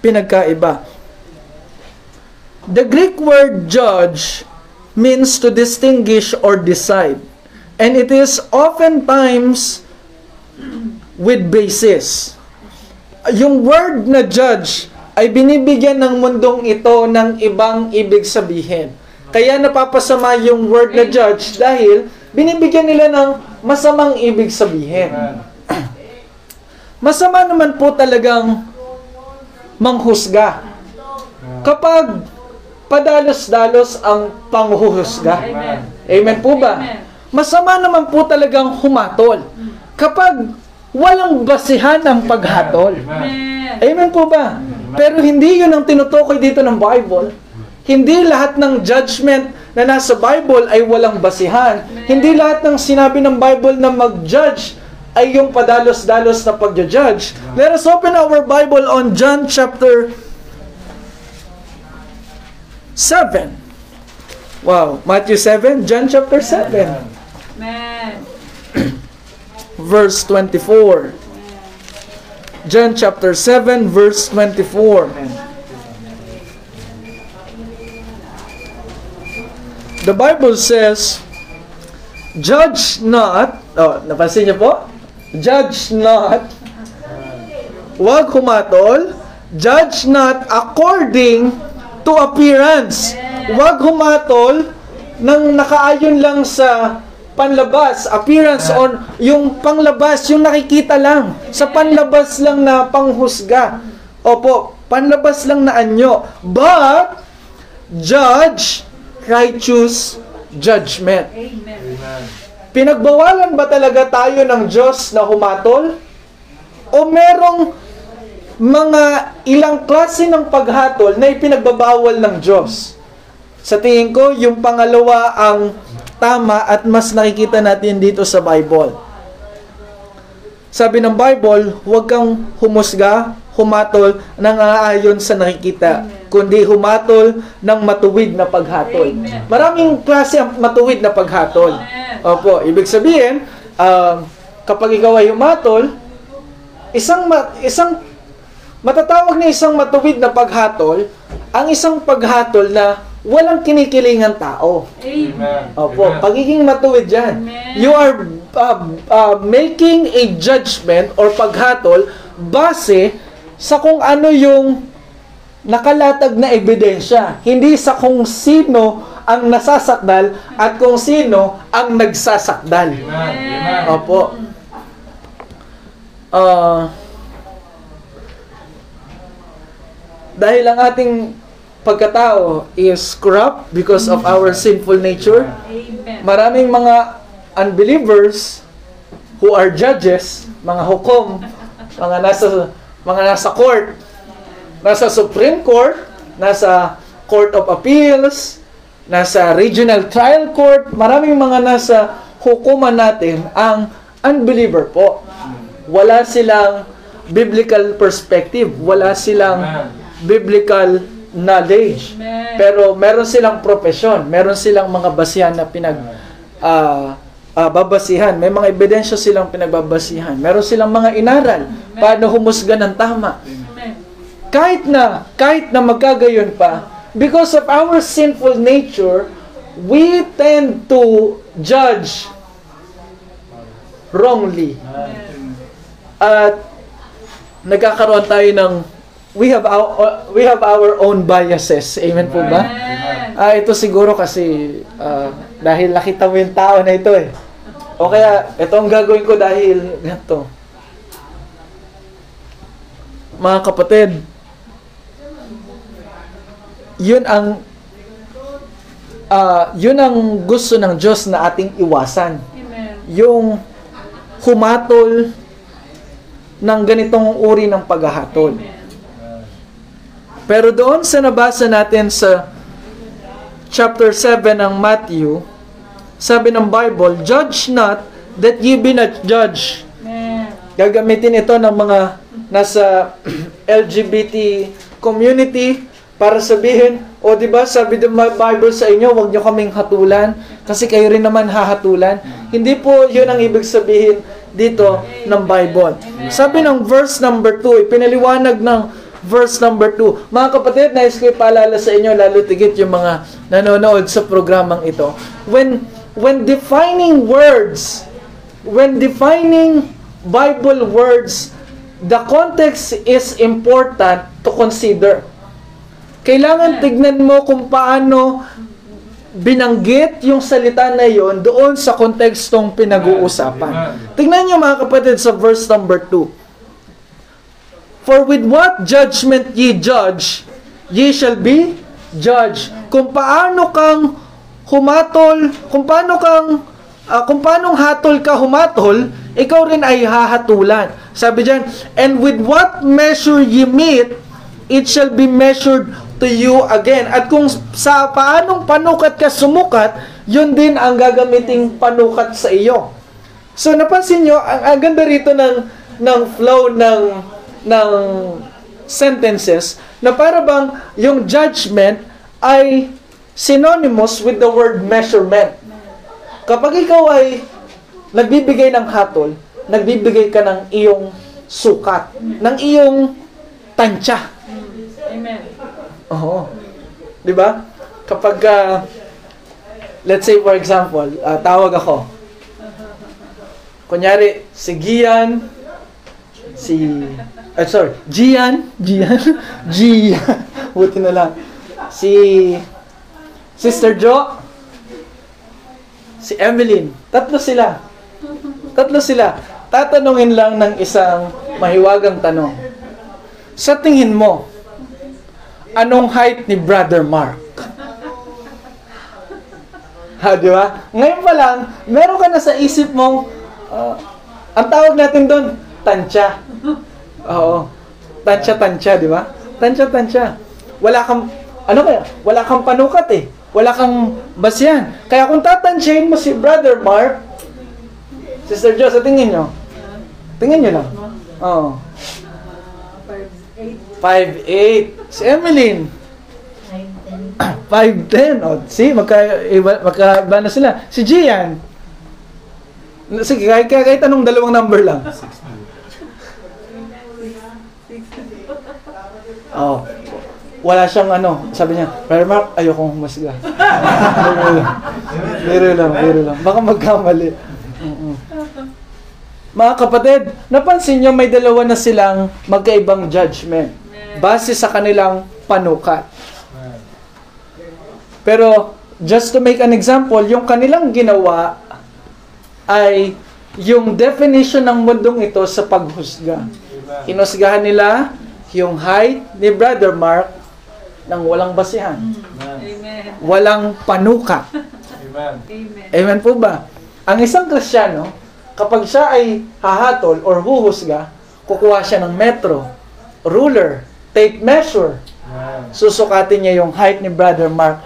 [SPEAKER 3] pinagkaiba. The Greek word judge means to distinguish or decide. And it is oftentimes with basis. Yung word na judge ay binibigyan ng mundong ito ng ibang ibig sabihin. Kaya napapasama yung word na judge dahil binibigyan nila ng masamang ibig sabihin. Masama naman po talagang manghusga. Kapag padalos-dalos ang panghuhusga.
[SPEAKER 4] Amen.
[SPEAKER 3] Amen po ba?
[SPEAKER 4] Amen.
[SPEAKER 3] Masama naman po talagang humatol. Kapag walang basihan ang paghatol.
[SPEAKER 4] Amen.
[SPEAKER 3] Po ba? Pero hindi yun ang tinutukoy dito ng Bible. Hindi lahat ng judgment na nasa Bible ay walang basihan. Hindi lahat ng sinabi ng Bible na mag-judge ay yung padalos-dalos na pag-judge. Let us open our Bible on John chapter 7. Wow, Matthew 7, John chapter 7,
[SPEAKER 4] Amen.
[SPEAKER 3] verse 24. John chapter 7, verse 24. The Bible says, Judge not, oh, napansin niyo po? Judge not, wag humatol, judge not according to appearance. Wag humatol nang nakaayon lang sa panlabas, appearance on yung panglabas, yung nakikita lang. Sa panlabas lang na panghusga. Opo, panlabas lang na anyo. But, judge righteous judgment.
[SPEAKER 4] Amen.
[SPEAKER 2] Amen.
[SPEAKER 3] Pinagbawalan ba talaga tayo ng Diyos na humatol? O merong mga ilang klase ng paghatol na ipinagbabawal ng Diyos? Sa tingin ko, yung pangalawa ang tama at mas nakikita natin dito sa Bible. Sabi ng Bible, huwag kang humusga, humatol ng aayon sa nakikita, kundi humatol ng matuwid na paghatol.
[SPEAKER 4] Amen.
[SPEAKER 3] Maraming klase ang matuwid na paghatol.
[SPEAKER 4] Amen.
[SPEAKER 3] Opo, ibig sabihin, um, kapag ikaw ay humatol, isang ma- isang matatawag na isang matuwid na paghatol, ang isang paghatol na walang kinikilingan tao.
[SPEAKER 4] Amen.
[SPEAKER 3] Opo,
[SPEAKER 2] Amen.
[SPEAKER 3] pagiging matuwid yan.
[SPEAKER 4] Amen.
[SPEAKER 3] You are uh, uh, making a judgment or paghatol base sa kung ano yung nakalatag na ebidensya. Hindi sa kung sino ang nasasakdal at kung sino ang nagsasakdal.
[SPEAKER 2] Amen. Amen.
[SPEAKER 3] Opo. Ah, dahil ang ating pagkatao is corrupt because of our sinful nature,
[SPEAKER 4] Amen.
[SPEAKER 3] maraming mga unbelievers who are judges, mga hukom, mga nasa mga nasa court, nasa Supreme Court, nasa Court of Appeals, nasa Regional Trial Court, maraming mga nasa hukuman natin ang unbeliever po. Wala silang biblical perspective, wala silang biblical knowledge.
[SPEAKER 4] Amen.
[SPEAKER 3] Pero meron silang profesyon, meron silang mga basihan na pinag ah, ah, babasihan. May mga ebidensya silang pinagbabasihan. Meron silang mga inaral paano humusga ng tama.
[SPEAKER 4] Amen.
[SPEAKER 3] Kahit na kahit na magkagayon pa, because of our sinful nature, we tend to judge wrongly.
[SPEAKER 2] Amen.
[SPEAKER 3] At nagkakaroon tayo ng we have our we have our own biases. Amen po ba?
[SPEAKER 4] Amen.
[SPEAKER 3] Ah, ito siguro kasi ah, dahil nakita mo yung tao na ito eh. O kaya, ito ang gagawin ko dahil ganito. Mga kapatid, yun ang ah, yun ang gusto ng Diyos na ating iwasan.
[SPEAKER 4] Amen.
[SPEAKER 3] Yung humatol ng ganitong uri ng paghahatol.
[SPEAKER 4] Amen.
[SPEAKER 3] Pero doon sa nabasa natin sa chapter 7 ng Matthew, sabi ng Bible, Judge not that ye be not judged. Gagamitin ito ng mga nasa LGBT community para sabihin, o di ba sabi ng Bible sa inyo, huwag nyo kaming hatulan kasi kayo rin naman hahatulan. Hindi po yun ang ibig sabihin dito ng Bible. Sabi ng verse number 2, ipinaliwanag ng verse number 2. Mga kapatid, nais ko ipaalala sa inyo, lalo tigit yung mga nanonood sa programang ito. When, when defining words, when defining Bible words, the context is important to consider. Kailangan tignan mo kung paano binanggit yung salita na yon doon sa kontekstong pinag-uusapan. Tignan niyo mga kapatid sa verse number 2. For with what judgment ye judge, ye shall be judged. Kung paano kang humatol, kung paano kang ah, kung paano hatol ka humatol, ikaw rin ay hahatulan. Sabi diyan, and with what measure ye meet, it shall be measured to you again. At kung sa paanong panukat ka sumukat, yun din ang gagamiting panukat sa iyo. So napansin nyo, ang, ang ganda rito ng ng flow ng ng sentences na para bang yung judgment ay synonymous with the word measurement. Kapag ikaw ay nagbibigay ng hatol, nagbibigay ka ng iyong sukat, ng iyong tansya.
[SPEAKER 4] Amen.
[SPEAKER 3] Oo. 'Di ba? Kapag ah, let's say for example, ah, tawag ako. Kunyari, si Gian, si ah, sorry, Gian, Gian, Gian. Buti na lang. Si Sister Jo, si Emeline. Tatlo sila. Tatlo sila. Tatanungin lang ng isang mahiwagang tanong. Sa tingin mo, anong height ni Brother Mark? Ha, di ba? Ngayon pa lang, meron ka na sa isip mong, ah, ang tawag natin doon, tansya. Oo. Tansya-tansya, di ba? Tansya-tansya. Wala kang, ano kaya? Wala kang panukat eh. Wala kang basyan. Kaya kung tatansyahin mo si Brother Mark, Sister Jo, sa tingin nyo? Tingin nyo lang. Oo. 5'8". Si Emeline. 5'10". O, see, magka, iba, magkaiba na sila. Si Gian. Sige, kahit, kahit anong dalawang number lang. Oh. Wala siyang ano, sabi niya, Brother Mark, ayokong humasga. biro lang. Biro lang, biro lang. Baka magkamali. Mm-mm. Mga kapatid, napansin niyo may dalawa na silang magkaibang judgment base sa kanilang panukat. Pero, just to make an example, yung kanilang ginawa ay yung definition ng mundong ito sa paghusga. Hinusgahan nila yung height ni Brother Mark ng walang basihan.
[SPEAKER 4] Amen.
[SPEAKER 3] Walang panukat.
[SPEAKER 2] Amen.
[SPEAKER 4] Amen.
[SPEAKER 3] Amen po ba? Ang isang Kristiyano, kapag siya ay hahatol or huhusga, kukuha siya ng metro, ruler, tape measure,
[SPEAKER 2] Amen.
[SPEAKER 3] susukatin niya yung height ni Brother Mark.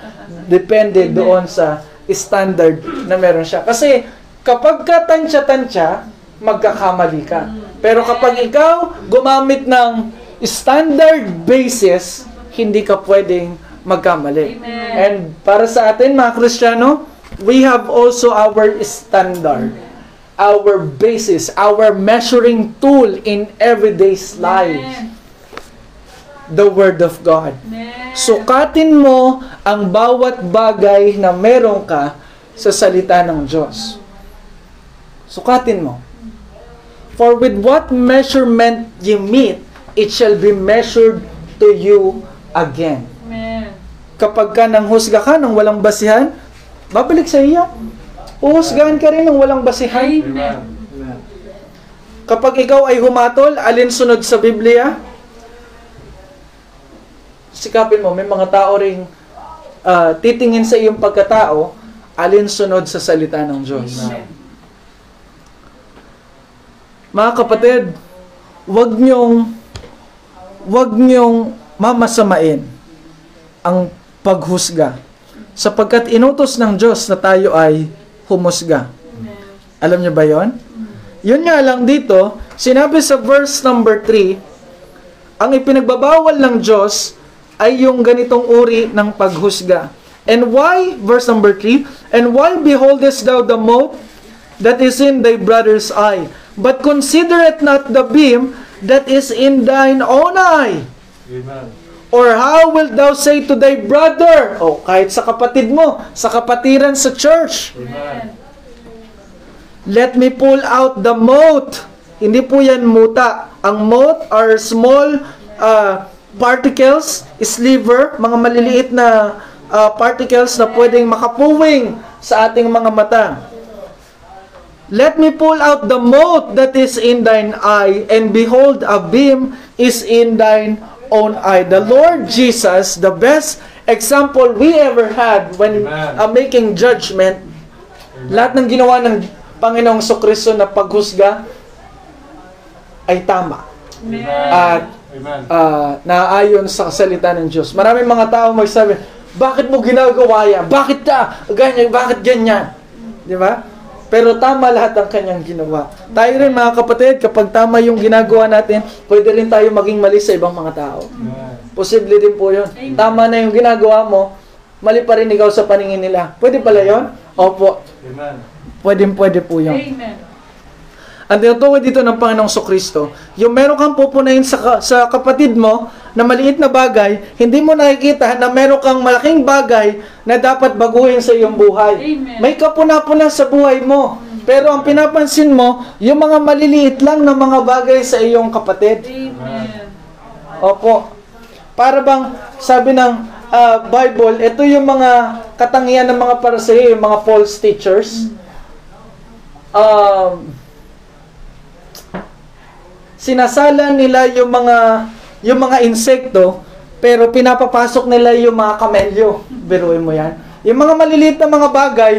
[SPEAKER 3] Depende doon sa standard na meron siya. Kasi kapag ka tansya-tansya, magkakamali ka. Pero kapag ikaw gumamit ng standard basis, hindi ka pwedeng magkamali.
[SPEAKER 4] Amen.
[SPEAKER 3] And para sa atin, mga Kristiyano, we have also our standard, our basis, our measuring tool in everyday's life,
[SPEAKER 4] Amen.
[SPEAKER 3] the Word of God.
[SPEAKER 4] Amen.
[SPEAKER 3] Sukatin mo ang bawat bagay na meron ka sa salita ng Diyos. Sukatin mo. For with what measurement ye meet, it shall be measured to you again.
[SPEAKER 4] Amen.
[SPEAKER 3] Kapag ka nang husga ka ng walang basihan, babalik sa iyo. Uhusgahan ka rin ng walang basihan.
[SPEAKER 4] Amen.
[SPEAKER 3] Kapag ikaw ay humatol, alinsunod sa Biblia, sikapin mo, may mga tao ring ah, titingin sa iyong pagkatao, alinsunod sa salita ng Diyos.
[SPEAKER 4] Amen.
[SPEAKER 3] Mga kapatid, wag niyong wag niyong mamasamain ang paghusga sapagkat inutos ng Diyos na tayo ay humusga. Alam niyo ba 'yon? Yun nga lang dito, sinabi sa verse number 3, ang ipinagbabawal ng Diyos ay yung ganitong uri ng paghusga. And why, verse number 3, And why beholdest thou the mote that is in thy brother's eye, but considereth not the beam that is in thine own eye?
[SPEAKER 2] Amen.
[SPEAKER 3] Or how wilt thou say to thy brother, o kahit sa kapatid mo, sa kapatiran sa church,
[SPEAKER 4] Amen.
[SPEAKER 3] Let me pull out the mote. Hindi po yan muta. Ang mote are small uh, particles, sliver, mga maliliit na uh, particles na pwedeng makapuwing sa ating mga mata. Let me pull out the mote that is in thine eye, and behold, a beam is in thine own eye. The Lord Jesus, the best example we ever had when
[SPEAKER 2] Amen.
[SPEAKER 3] uh, making judgment, lahat ng ginawa ng Panginoong Sokristo na paghusga ay tama
[SPEAKER 4] Amen.
[SPEAKER 3] at
[SPEAKER 2] Amen.
[SPEAKER 3] ah, naayon sa salita ng Diyos. Maraming mga tao magsabi, bakit mo ginagawa yan? Bakit ta? Ganyan, bakit ganyan? Di ba? Pero tama lahat ang kanyang ginawa. Tayo rin mga kapatid, kapag tama yung ginagawa natin, pwede rin tayo maging mali sa ibang mga tao. Posible din po yun. Tama na yung ginagawa mo, mali pa rin ikaw sa paningin nila. Pwede pala yun? Opo.
[SPEAKER 2] Amen.
[SPEAKER 3] Pwede, pwede po yun.
[SPEAKER 4] Amen.
[SPEAKER 3] Ang tinutukoy dito ng Panginoong Sokristo, yung meron kang pupunayin sa, sa kapatid mo na maliit na bagay, hindi mo nakikita na meron kang malaking bagay na dapat baguhin sa iyong buhay.
[SPEAKER 4] Amen.
[SPEAKER 3] May kapuna-puna sa buhay mo. Pero ang pinapansin mo, yung mga maliliit lang na mga bagay sa iyong kapatid.
[SPEAKER 4] Amen.
[SPEAKER 3] Opo. Para bang sabi ng ah, Bible, ito yung mga katangian ng mga Pariseo, yung mga false teachers. Um, sinasala nila yung mga yung mga insekto pero pinapapasok nila yung mga kamelyo. Biruin mo yan. Yung mga maliliit na mga bagay,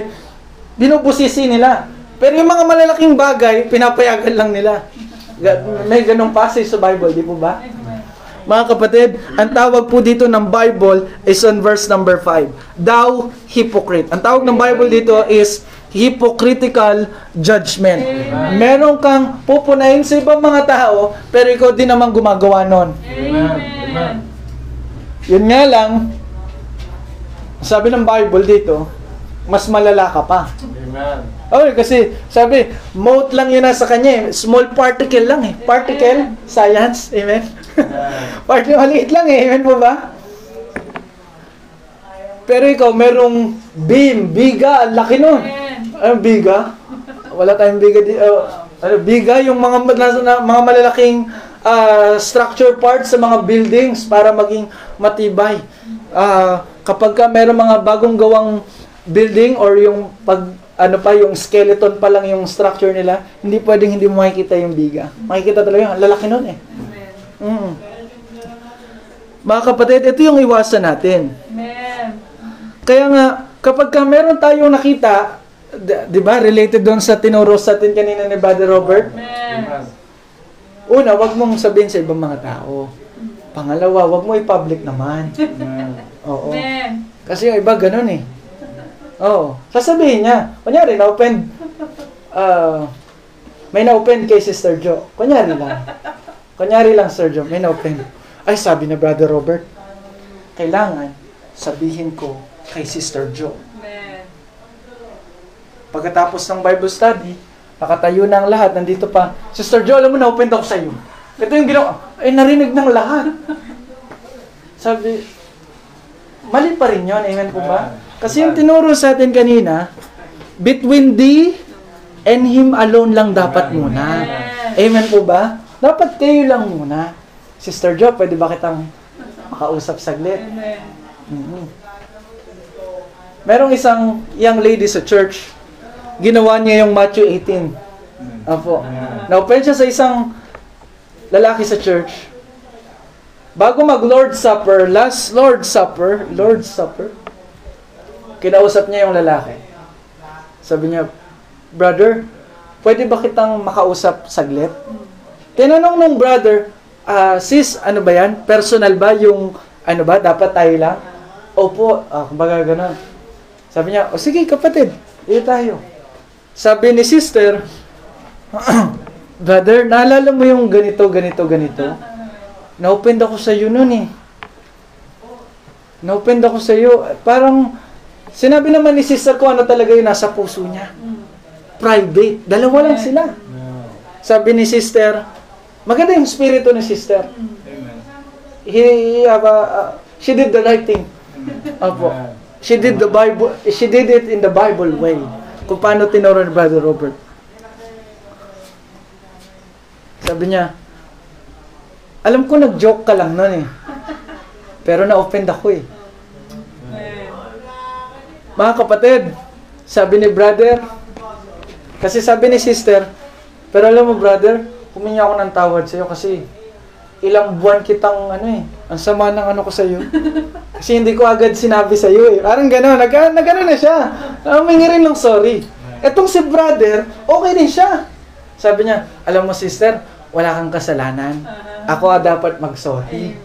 [SPEAKER 3] binubusisi nila. Pero yung mga malalaking bagay, pinapayagan lang nila. May ganong passage sa Bible, di po ba? Mga kapatid, ang tawag po dito ng Bible is on verse number 5. Thou hypocrite. Ang tawag ng Bible dito is hypocritical judgment. Meron kang pupunayin sa ibang mga tao, pero ikaw din naman gumagawa nun.
[SPEAKER 4] Amen.
[SPEAKER 3] Yun nga lang, sabi ng Bible dito, mas malala ka pa.
[SPEAKER 2] Amen.
[SPEAKER 3] Okay, kasi sabi, mote lang yun nasa kanya eh. Small particle lang eh. Particle, science, amen?
[SPEAKER 2] Amen.
[SPEAKER 3] Particle, maliit lang eh, amen po ba? Pero ikaw, merong beam, biga, laki nun.
[SPEAKER 4] Amen.
[SPEAKER 3] Ano biga? Wala tayong biga di uh, ano biga yung mga na, mga malalaking ah, structure parts sa mga buildings para maging matibay. Ah, kapag ka meron mga bagong gawang building or yung pag ano pa yung skeleton pa lang yung structure nila, hindi pwedeng hindi mo makikita yung biga. Makikita talaga yung lalaki nun eh. Mm. Mga kapatid, ito yung iwasan natin.
[SPEAKER 4] Amen.
[SPEAKER 3] Kaya nga, kapag ka meron tayong nakita, di ba, related doon sa tinuro sa atin kanina ni Brother Robert,
[SPEAKER 4] Amen.
[SPEAKER 3] Una, wag mong sabihin sa ibang mga tao. Pangalawa, wag mo i-public naman.
[SPEAKER 2] Amen.
[SPEAKER 3] Oo.
[SPEAKER 4] Amen.
[SPEAKER 3] Kasi yung iba ganun eh. Oo. Sasabihin niya. Kunyari, na-open, ah, may na-open kay Sister Jo. Kunyari lang. Kunyari lang, Sir Jo, may na-open. Ay, sabi na Brother Robert, kailangan sabihin ko kay Sister Jo. Pagkatapos ng Bible study, nakatayo na ang lahat, nandito pa, Sister Jo, alam mo, na-open daw sa iyo. Ito yung ginawa, eh, narinig ng lahat. Sabi, mali pa rin yun, amen po ba? Kasi yung tinuro sa atin kanina, between thee and him alone lang dapat muna.
[SPEAKER 4] Amen.
[SPEAKER 3] Po ba? Dapat kayo lang muna. Sister Jo, pwede ba kitang makausap saglit?
[SPEAKER 4] Amen.
[SPEAKER 3] Mhm. Merong isang young lady sa church, ginawa niya yung Matthew 18. Apo. Na-open siya sa isang lalaki sa church. Bago mag Lord Supper, last Lord Supper, Lord Supper, kinausap niya yung lalaki. Sabi niya, Brother, pwede ba kitang makausap saglit? Tinanong nung brother, ah, sis, ano ba yan? Personal ba yung, ano ba, dapat tayo lang? Opo, ah, kumbaga ganun. Sabi niya, o sige kapatid, dito tayo. Sabi ni sister, Brother, naalala mo yung ganito, ganito, ganito? Na-open ako sa iyo noon eh. Na-open ako sa iyo. Parang, sinabi naman ni sister ko ano talaga yung nasa puso niya. Private. Dalawa lang sila. Sabi ni sister, maganda yung spirito ni sister. He, uh, uh, she did the right thing. Opo. She did the Bible, she did it in the Bible way. Kung paano tinuro ni Brother Robert. Sabi niya, alam ko nag-joke ka lang nun eh. Pero na-offend ako eh. Mga kapatid, sabi ni brother, kasi sabi ni sister, pero alam mo brother, humingi ako ng tawad sa'yo kasi ilang buwan kitang ano eh, ang sama ng ano ko sa'yo. Kasi hindi ko agad sinabi sa'yo eh. Parang gano'n, nag, nag ano na siya. Humingi rin ng sorry. Etong si brother, okay din siya. Sabi niya, alam mo sister, wala kang kasalanan. Ako ah, dapat mag-sorry.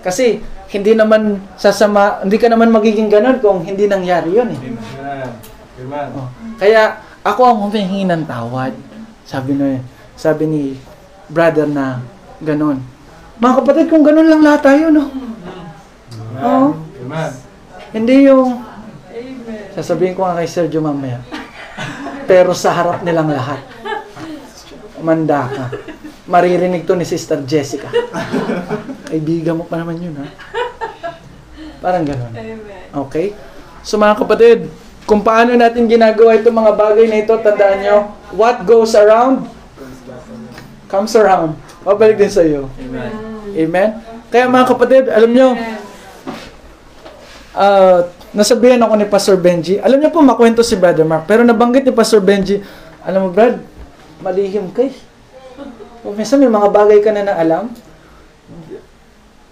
[SPEAKER 3] Kasi hindi naman sasama, hindi ka naman magiging ganun kung hindi nangyari yun eh. Oh. Kaya ako ang humihingi ng tawad. Sabi ni sabi ni brother na ganun. Mga kapatid, kung ganun lang lahat tayo, no? Oo.
[SPEAKER 2] Amen.
[SPEAKER 3] Hindi yung
[SPEAKER 4] Amen.
[SPEAKER 3] sasabihin ko nga kay Sergio mamaya. Pero sa harap nilang lahat. Manda ka. Maririnig to ni Sister Jessica. Kaibigan mo pa naman yun, ha? Parang ganun.
[SPEAKER 4] Amen.
[SPEAKER 3] Okay? So mga kapatid, kung paano natin ginagawa itong mga bagay na ito, tandaan nyo, what goes around, comes around. Babalik din sa iyo.
[SPEAKER 2] Amen.
[SPEAKER 3] Amen? Kaya mga kapatid, alam nyo, ah, nasabihan ako ni Pastor Benji, alam niyo po, makwento si Brother Mark, pero nabanggit ni Pastor Benji, alam mo Brad, malihim ka eh. O minsan may mga bagay ka na na alam,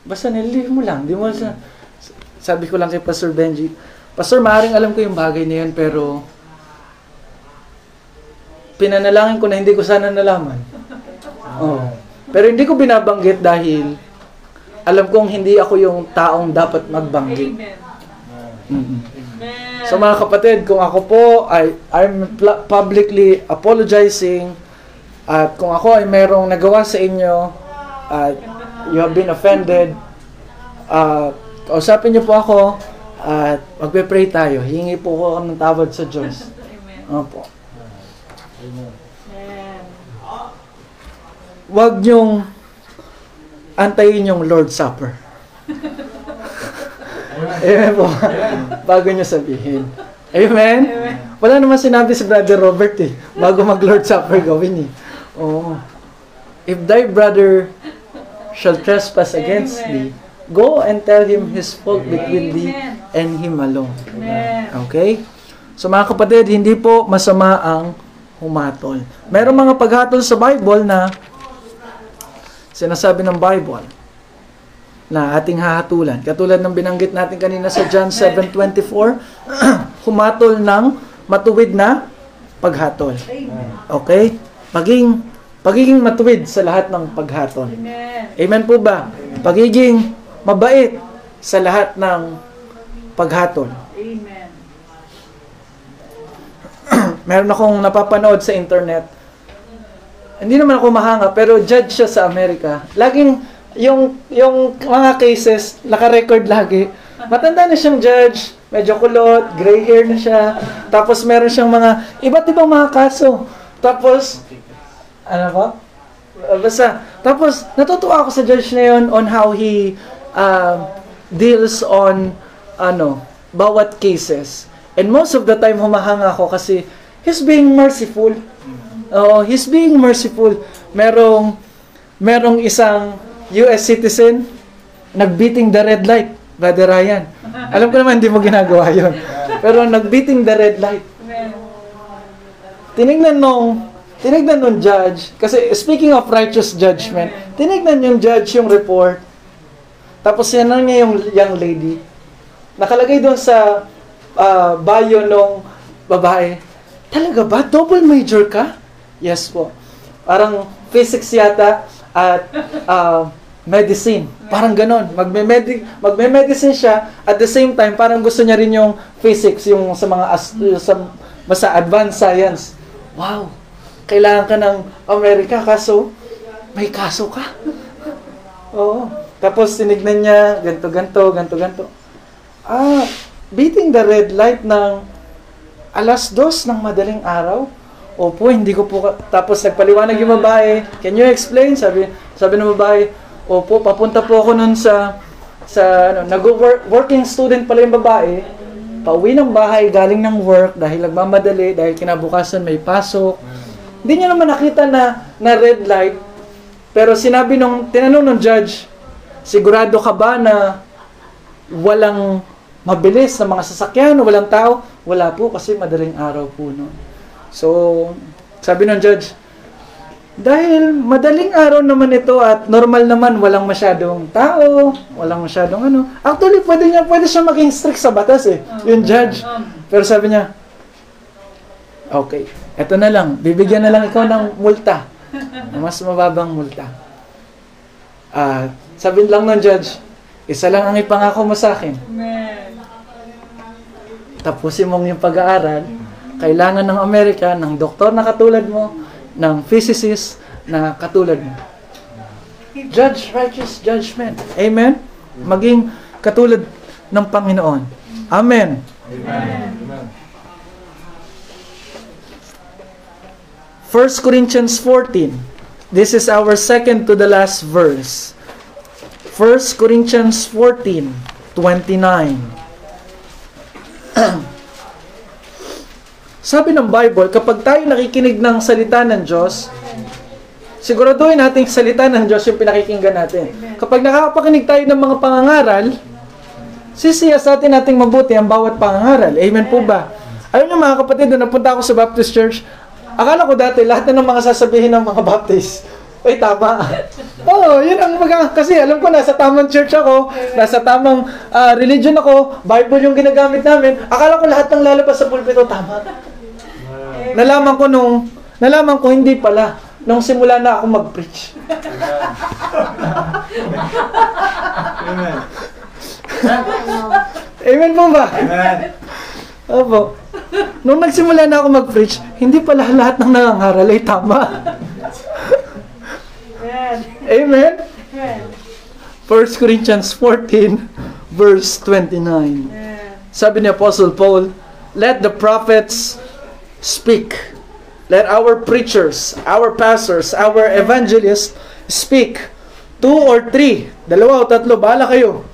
[SPEAKER 3] basta nililihim mo lang, di mo sa... Sabi ko lang kay Pastor Benji, Pastor, maaaring alam ko yung bagay na yun, pero pinanalangin ko na hindi ko sana nalaman. Oh. Pero hindi ko binabanggit dahil alam kong hindi ako yung taong dapat magbanggit.
[SPEAKER 4] Amen.
[SPEAKER 3] So mga kapatid, kung ako po ay I'm publicly apologizing at kung ako ay merong nagawa sa inyo at you have been offended, uh, kausapin niyo po ako at magpe-pray tayo. Hingi po ako ng tawad sa Diyos. Opo. Huwag niyong antayin yung Lord Supper. Amen po. Bago niyo sabihin. Amen? Wala naman sinabi si Brother Robert eh. Bago mag-Lord Supper gawin eh. Oo. If thy brother shall trespass against thee, go and tell him his fault between thee and him alone.
[SPEAKER 4] Amen.
[SPEAKER 3] Okay? So mga kapatid, hindi po masama ang humatol. Merong mga paghatol sa Bible na sinasabi ng Bible na ating hahatulan. Katulad ng binanggit natin kanina sa John 7.24, humatol ng matuwid na paghatol. Okay? Paging, pagiging matuwid sa lahat ng paghatol.
[SPEAKER 4] Amen.
[SPEAKER 3] Amen po ba? Pagiging mabait sa lahat ng paghatol.
[SPEAKER 4] Amen.
[SPEAKER 3] meron akong napapanood sa internet. Hindi naman ako mahanga, pero judge siya sa Amerika. Laging, yung, yung mga cases, naka-record lagi. Matanda na siyang judge, medyo kulot, gray hair na siya. Tapos meron siyang mga, iba't ibang mga kaso. Tapos, ano ba? Uh, Basta, tapos, natutuwa ako sa judge na yun on how he uh, deals on, ano, bawat cases. And most of the time, humahanga ako kasi he's being merciful. Oo, he's being merciful. Merong merong isang US citizen nagbeating the red light, Brother Ryan. Alam ko naman hindi mo ginagawa 'yon. Pero nagbeating the red light. Tinignan nung tinignan nung judge kasi speaking of righteous judgment, tinignan yung judge yung report. Tapos yan niya yung young lady. Nakalagay doon sa ah, bio nung babae. Talaga ba? Double major ka? Yes po. Parang physics yata at ah, medicine. Parang ganon. Magme-medic, magme-medicine siya at the same time parang gusto niya rin yung physics, yung sa mga as- sa basta advanced science. Wow. Kailangan ka ng Amerika kaso may kaso ka. Oo. Tapos tinignan niya, ganto ganto, ganto ganto. Ah, beating the red light ng alas dos ng madaling araw. Opo, hindi ko po tapos nagpaliwanag yung babae. Can you explain? Sabi sabi ng babae, Opo, papunta po ako nun sa sa ano, nag-work working student pala yung babae. Pauwi ng bahay galing ng work dahil nagmamadali dahil kinabukasan may pasok. Hindi niya naman nakita na na red light. Pero sinabi nung tinanong ng judge, sigurado ka ba na walang mabilis na mga sasakyan, walang tao? Wala po kasi madaling araw po no. So, sabi ng judge, dahil madaling araw naman ito at normal naman walang masyadong tao, walang masyadong ano. Actually, pwede niya pwede siya maging strict sa batas eh, yung judge. Pero sabi niya, okay, eto na lang, bibigyan na lang ikaw ng multa. Mas mababang multa. Ah, sabi lang ng judge, isa lang ang ipangako mo sa akin. Tapusin mong yung pag-aaral. Kailangan ng Amerika ng doktor na katulad mo, ng physicist na katulad mo. Judge righteous judgment. Amen? Maging katulad ng Panginoon. Amen.
[SPEAKER 2] Amen.
[SPEAKER 3] 1 Corinthians 14. This is our second to the last verse. 1 Corinthians 14, 29. Sabi ng Bible, kapag tayo nakikinig ng salita ng Diyos, siguraduhin natin salita ng Diyos yung pinakikinggan natin. Kapag nakakapakinig tayo ng mga pangangaral, sisiyasatin nating mabuti ang bawat pangangaral. Amen po ba? Alam niyo mga kapatid, nung napunta ako sa Baptist Church, akala ko dati lahat na ng mga sasabihin ng mga Baptist, ay tama. Oo, yun ang mga, kasi alam ko nasa tamang church ako, nasa tamang ah, religion ako, Bible yung ginagamit namin, akala ko lahat ng lalabas sa pulpito tama. Nalaman ko nung, nalaman ko hindi pala, nung simula na ako mag-preach.
[SPEAKER 2] Amen.
[SPEAKER 3] Amen po ba?
[SPEAKER 2] Amen.
[SPEAKER 3] Opo. Nung nagsimula na ako mag-preach, hindi pala lahat ng nangangaral ay tama.
[SPEAKER 4] Amen.
[SPEAKER 3] Amen?
[SPEAKER 4] Amen.
[SPEAKER 3] 1 Corinthians 14, verse 29.
[SPEAKER 4] Amen.
[SPEAKER 3] Sabi ni Apostle Paul, Let the prophets speak. Let our preachers, our pastors, our evangelists speak. Two or three. Dalawa o tatlo, bahala kayo.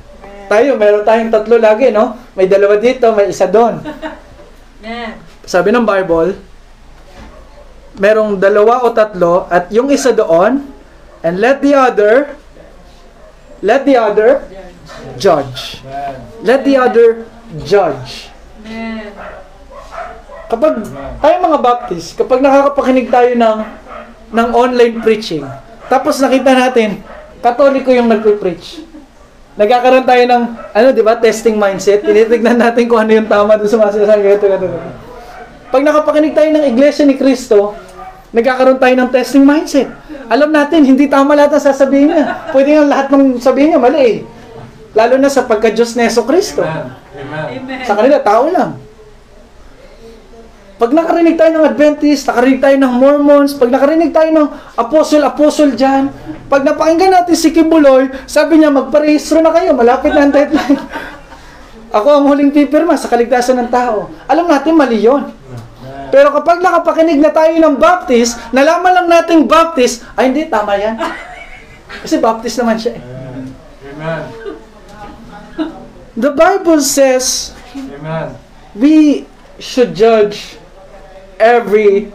[SPEAKER 3] Tayo, meron tayong tatlo lagi, no? May dalawa dito, may isa doon. Sabi ng Bible, merong dalawa o tatlo at yung isa doon, and let the other, let the other judge. Let the other judge.
[SPEAKER 4] Amen.
[SPEAKER 3] Kapag tayo mga Baptist, kapag nakakapakinig tayo ng ng online preaching, tapos nakita natin, katoliko yung nagpe-preach. Nagkakaroon tayo ng, ano, di ba, testing mindset. Tinitignan natin kung ano yung tama doon sa mga sinasabi. Ganito, ganito, ganito. Pag nakapakinig tayo ng Iglesia ni Cristo, nagkakaroon tayo ng testing mindset. Alam natin, hindi tama lahat ang sasabihin niya. Pwede nga lahat ng sabihin niya, mali eh. Lalo na sa pagka-Diyos ni Yeso Cristo.
[SPEAKER 2] Amen. Amen.
[SPEAKER 4] Amen.
[SPEAKER 3] Sa kanila, tao lang. Pag nakarinig tayo ng Adventist, nakarinig tayo ng Mormons, pag nakarinig tayo ng Apostle-Apostle dyan, pag napakinggan natin si Kibuloy, sabi niya, magparehistro na kayo, malapit na ang deadline. Ako ang huling pipirma sa kaligtasan ng tao. Alam natin, mali yun. Pero kapag nakapakinig na tayo ng Baptist, nalaman lang nating Baptist, ay hindi, tama yan. Kasi Baptist naman siya eh.
[SPEAKER 2] Amen.
[SPEAKER 3] The Bible says,
[SPEAKER 2] Amen.
[SPEAKER 3] we should judge every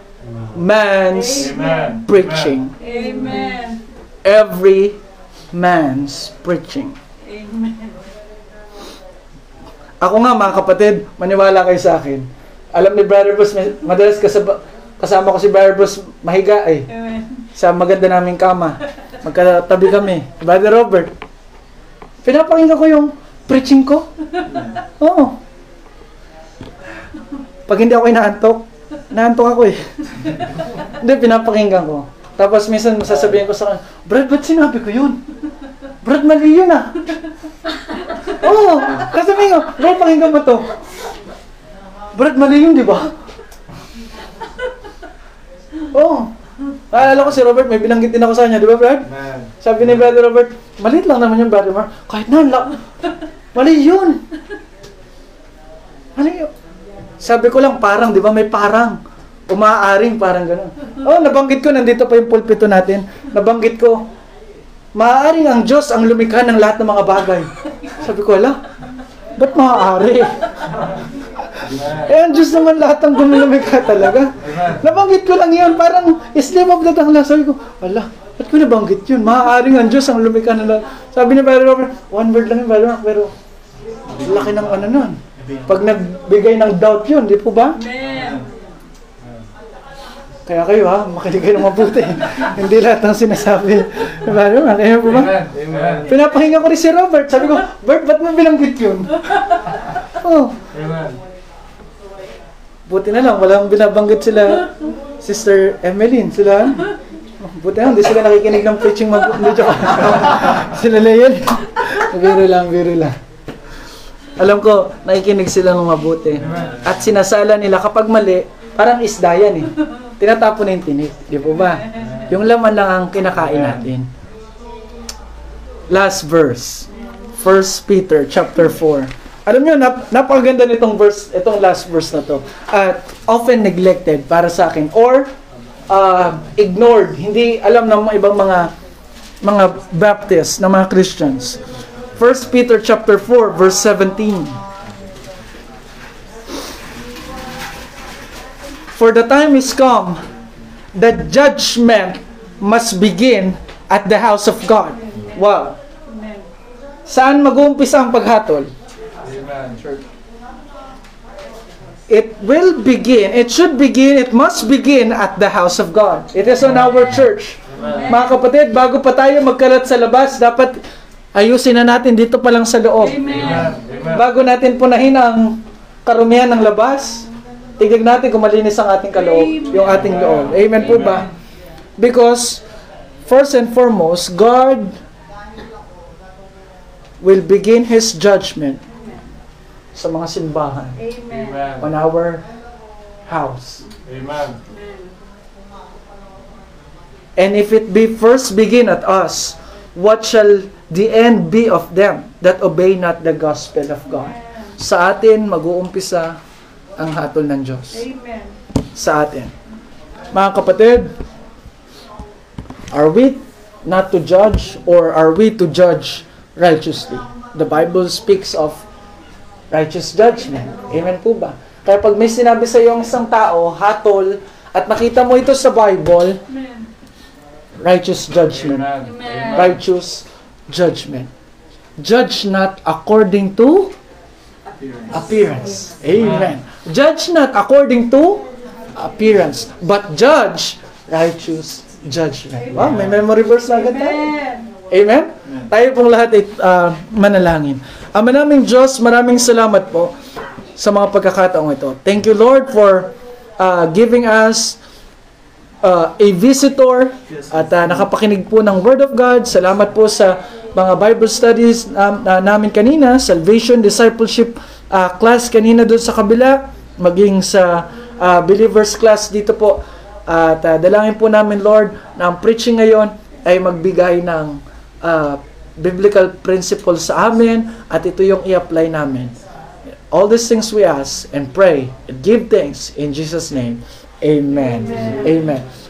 [SPEAKER 3] man's
[SPEAKER 2] Amen.
[SPEAKER 3] preaching.
[SPEAKER 4] Amen.
[SPEAKER 3] Every man's preaching.
[SPEAKER 4] Amen.
[SPEAKER 3] Ako nga mga kapatid, maniwala kayo sa akin. Alam ni Brother Bruce, may- madalas kasaba, kasama ko si Brother Bruce mahiga eh.
[SPEAKER 4] Amen.
[SPEAKER 3] Sa maganda naming kama. Magkatabi kami. Brother Robert, pinapakinggan ko yung preaching ko. Oo. Pag hindi ako inaantok, naantok ako eh. hindi, pinapakinggan ko. Tapos minsan masasabihin ko sa kanya, Brad, ba't sinabi ko yun? Brad, mali yun ah. Oo, kasabihin ko, Brad, pakinggan mo to. Brad, mali yun, di ba? Oo. Naalala ko si Robert, may binanggit din ako sa kanya, di ba Brad?
[SPEAKER 2] Amen.
[SPEAKER 3] Sabi ni Brother Robert, malit lang naman yung Brother Mark. Kahit na, la- mali yun. Mali yun. Sabi ko lang, parang, di ba may parang. Umaaring, parang gano'n. Oh, nabanggit ko, nandito pa yung pulpito natin. Nabanggit ko, maaaring ang Diyos ang lumikha ng lahat ng mga bagay. Sabi ko, ala, ba't maaari? Eh, ang Diyos naman lahat ang gumulumikha talaga. Nabanggit ko lang yun, parang slim of the tongue lang. Sabi ko, ala, ba't ko nabanggit yun? Maaaring ang Diyos ang lumikha ng lahat. Sabi ni Brother Robert, one word lang yun, Brother Mark, pero laki ng ano nun. Pag nagbigay ng doubt yun, di po ba?
[SPEAKER 4] Amen.
[SPEAKER 3] Kaya kayo ha, makinig kayo ng mabuti. Hindi lahat ng sinasabi. Brother Mark, kaya po ba?
[SPEAKER 2] Amen.
[SPEAKER 3] Pinapahinga ko rin si Robert. Sabi ko, Bert, ba't mo binanggit yun? Oh,
[SPEAKER 2] Amen.
[SPEAKER 3] buti na lang, walang binabanggit sila Sister Emeline, sila. Buti na, hindi sila nakikinig ng preaching mag... Hindi, joke. sila Leon. biro lang, biro lang. Alam ko, nakikinig sila ng mabuti. At sinasala nila kapag mali, parang isda yan eh. Tinatapon na yung tinik. Di po ba? Yung laman lang ang kinakain natin. Last verse. 1 Peter chapter 4. Alam niyo, nap napakaganda nitong verse, itong last verse na to. At often neglected para sa akin or uh, ignored, hindi alam ng ibang mga mga Baptists, ng mga Christians. 1 Peter chapter 4 verse 17. For the time is come that judgment must begin at the house of God. Wow. Saan mag-uumpisa ang paghatol? It will begin, it should begin, it must begin at the house of God. It is on our church. Mga kapatid, bago pa tayo magkalat sa labas, dapat ayusin na natin dito pa lang sa loob.
[SPEAKER 4] Amen.
[SPEAKER 2] Amen.
[SPEAKER 3] Bago natin punahin ang karumihan ng labas, tignan natin kung malinis ang ating kaloob, yung ating loob. Amen po ba? Because, first and foremost, God will begin His judgment sa mga simbahan
[SPEAKER 4] Amen.
[SPEAKER 2] Amen.
[SPEAKER 3] on our house.
[SPEAKER 2] Amen.
[SPEAKER 3] And if it be first begin at us, what shall the end be of them that obey not the gospel of God? Sa atin mag-uumpisa ang hatol ng Diyos.
[SPEAKER 4] Amen.
[SPEAKER 3] Sa atin. Mga kapatid, are we not to judge or are we to judge righteously? The Bible speaks of righteous judgment. Amen po ba? Kaya pag may sinabi sa iyo ang isang tao, hatol, at nakita mo ito sa Bible,
[SPEAKER 4] Amen.
[SPEAKER 3] righteous judgment.
[SPEAKER 4] Amen.
[SPEAKER 3] Righteous judgment. Judge not according to appearance. Amen. Judge not according to appearance, but judge righteous judgment. Wow, may memory verse na agad tayo.
[SPEAKER 4] Amen.
[SPEAKER 3] Amen? Tayo pong lahat ay ah, manalangin. Ama naming Diyos, maraming salamat po sa mga pagkakataong ito. Thank you Lord for ah, giving us uh, a visitor at uh, nakapakinig po ng Word of God. Salamat po sa mga Bible studies um, na namin kanina, Salvation, Discipleship uh, class kanina doon sa kabila, maging sa uh, Believers class dito po. At uh, dalangin po namin Lord na ang preaching ngayon ay magbigay ng uh, biblical principles sa amin at ito yung i-apply namin. All these things we ask and pray and give thanks in Jesus' name. Amen. Amen.